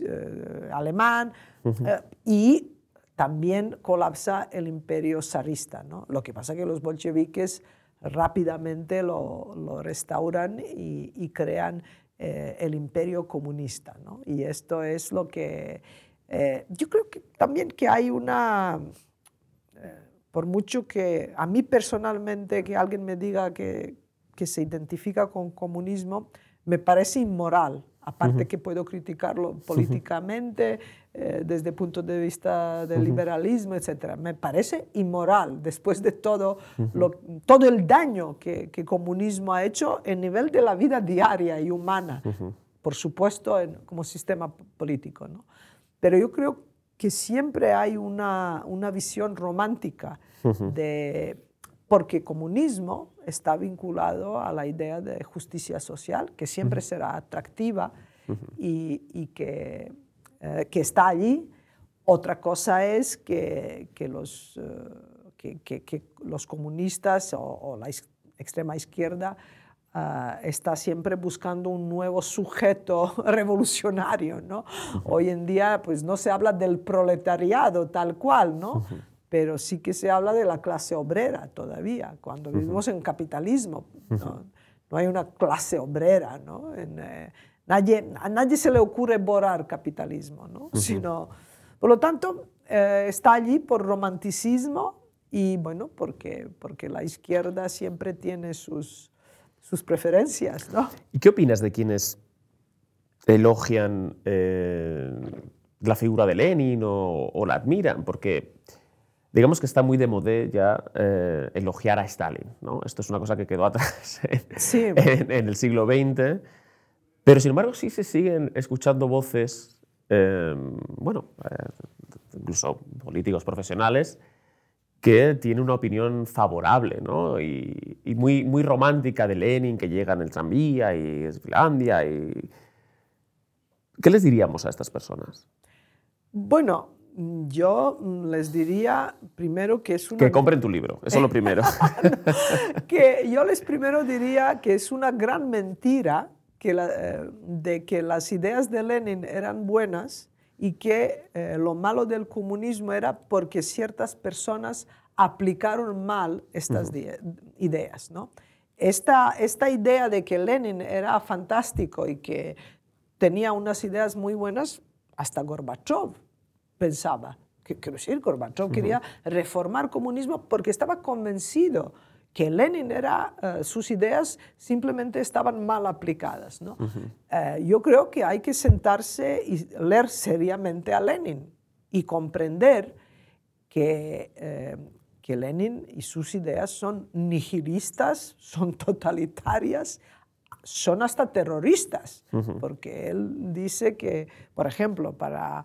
eh, alemán, eh, y también colapsa el Imperio zarista. ¿no? Lo que pasa es que los bolcheviques rápidamente lo, lo restauran y, y crean eh, el Imperio comunista. ¿no? Y esto es lo que... eh, yo creo que también que hay una por mucho que a mí personalmente que alguien me diga que, que se identifica con comunismo, me parece inmoral. Aparte que puedo criticarlo políticamente, eh, desde el punto de vista del liberalismo, etc. Me parece inmoral, después de todo, lo- todo el daño que el comunismo ha hecho en nivel de la vida diaria y humana, por supuesto, en- como sistema político. ¿no? Pero yo creo que siempre hay una, una visión romántica de porque comunismo está vinculado a la idea de justicia social, que siempre será atractiva y, y que, eh, que está allí. Otra cosa es que, que los, eh, que, que- que los comunistas o, o la is- extrema izquierda ah, está siempre buscando un nuevo sujeto revolucionario, ¿no? Hoy en día, pues no se habla del proletariado tal cual, ¿no? Pero sí que se habla de la clase obrera todavía, cuando vivimos en capitalismo, ¿no? No hay una clase obrera, ¿no? En, eh, nadie, a nadie se le ocurre borrar capitalismo, ¿no? Sino, por lo tanto, eh, está allí por romanticismo y, bueno, porque, porque la izquierda siempre tiene sus, sus preferencias, ¿no? ¿Y qué opinas de quienes elogian eh, la figura de Lenin o, o la admiran? Porque digamos que está muy de moda ya eh, elogiar a Stalin. ¿no? Esto es una cosa que quedó atrás en, Sí. en- en el siglo XX. Pero sin embargo sí se siguen escuchando voces, eh, bueno, eh, incluso políticos profesionales, que tienen una opinión favorable ¿no? y, y muy, muy romántica de Lenin, que llega en el tranvía y es Finlandia. Y... ¿Qué les diríamos a estas personas? Bueno, yo les diría primero que es una... Que compren tu libro, eso es lo primero. que yo les primero diría que es una gran mentira que la- eh, de que las ideas de Lenin eran buenas y que eh, lo malo del comunismo era porque ciertas personas aplicaron mal estas ideas. ¿no? Esta, esta idea de que Lenin era fantástico y que tenía unas ideas muy buenas, hasta Gorbachev pensaba. Que, quiero decir, Gorbachev quería reformar comunismo porque estaba convencido que Lenin era, eh, sus ideas simplemente estaban mal aplicadas. ¿no? Eh, yo creo que hay que sentarse y leer seriamente a Lenin y comprender que, eh, que Lenin y sus ideas son nihilistas, son totalitarias, son hasta terroristas, porque él dice que, por ejemplo, para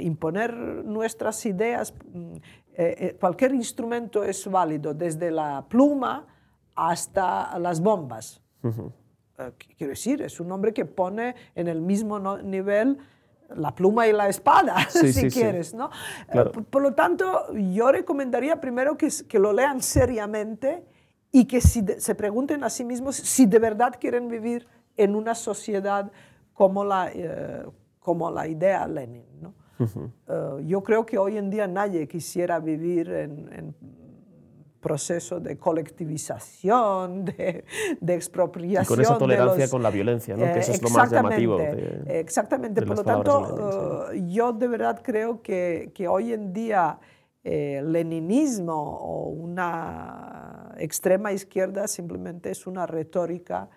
imponer nuestras ideas, mm, eh, eh, cualquier instrumento es válido, desde la pluma hasta las bombas. Eh, quiero decir, es un hombre que pone en el mismo no- nivel la pluma y la espada, Sí, si sí, sí. quieres, ¿no? Claro. Por, por lo tanto, yo recomendaría primero que, lo lean seriamente y que si de- se pregunten a sí mismos si de verdad quieren vivir en una sociedad como la, eh, como la idea Lenin, ¿no? Eh, yo creo que hoy en día nadie quisiera vivir en, en proceso de colectivización, de, de Y expropiación. con esa de tolerancia los- con la violencia, ¿no? que eso es lo más llamativo. exactamente, de- exactamente. de Por lo tanto, eh, yo de verdad creo que, que hoy en día eh, leninismo o una extrema izquierda simplemente es una retórica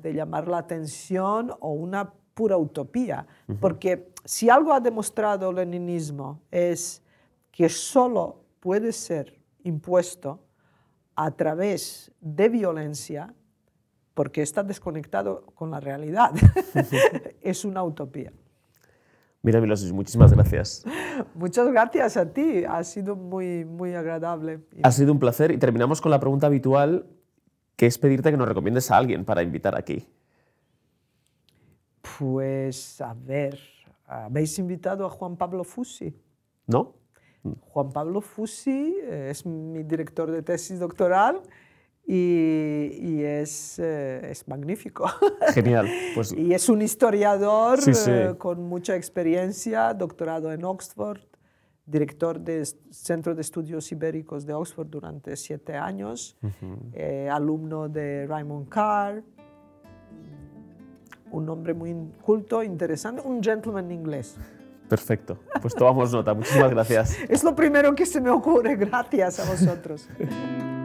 de llamar la atención o una pura utopía. Porque si algo ha demostrado el leninismo es que solo puede ser impuesto a través de violencia porque está desconectado con la realidad. es una utopía. Mira, Milosevic, muchísimas gracias. Muchas gracias a ti, ha sido muy, muy agradable. Ha sido un placer y terminamos con la pregunta habitual, que es pedirte que nos recomiendes a alguien para invitar aquí. Pues a ver, habéis invitado a Juan Pablo Fusi. ¿No? Juan Pablo Fusi eh, es mi director de tesis doctoral y, y es, eh, es magnífico. Genial. Pues y es un historiador Sí, sí. eh, con mucha experiencia, doctorado en Oxford, director del Centro de Estudios Ibéricos de Oxford durante siete años, eh, alumno de Raymond Carr, un hombre muy culto, interesante, un gentleman inglés. perfecto. Pues tomamos nota. Muchísimas gracias. Es lo primero que se me ocurre, gracias a vosotros.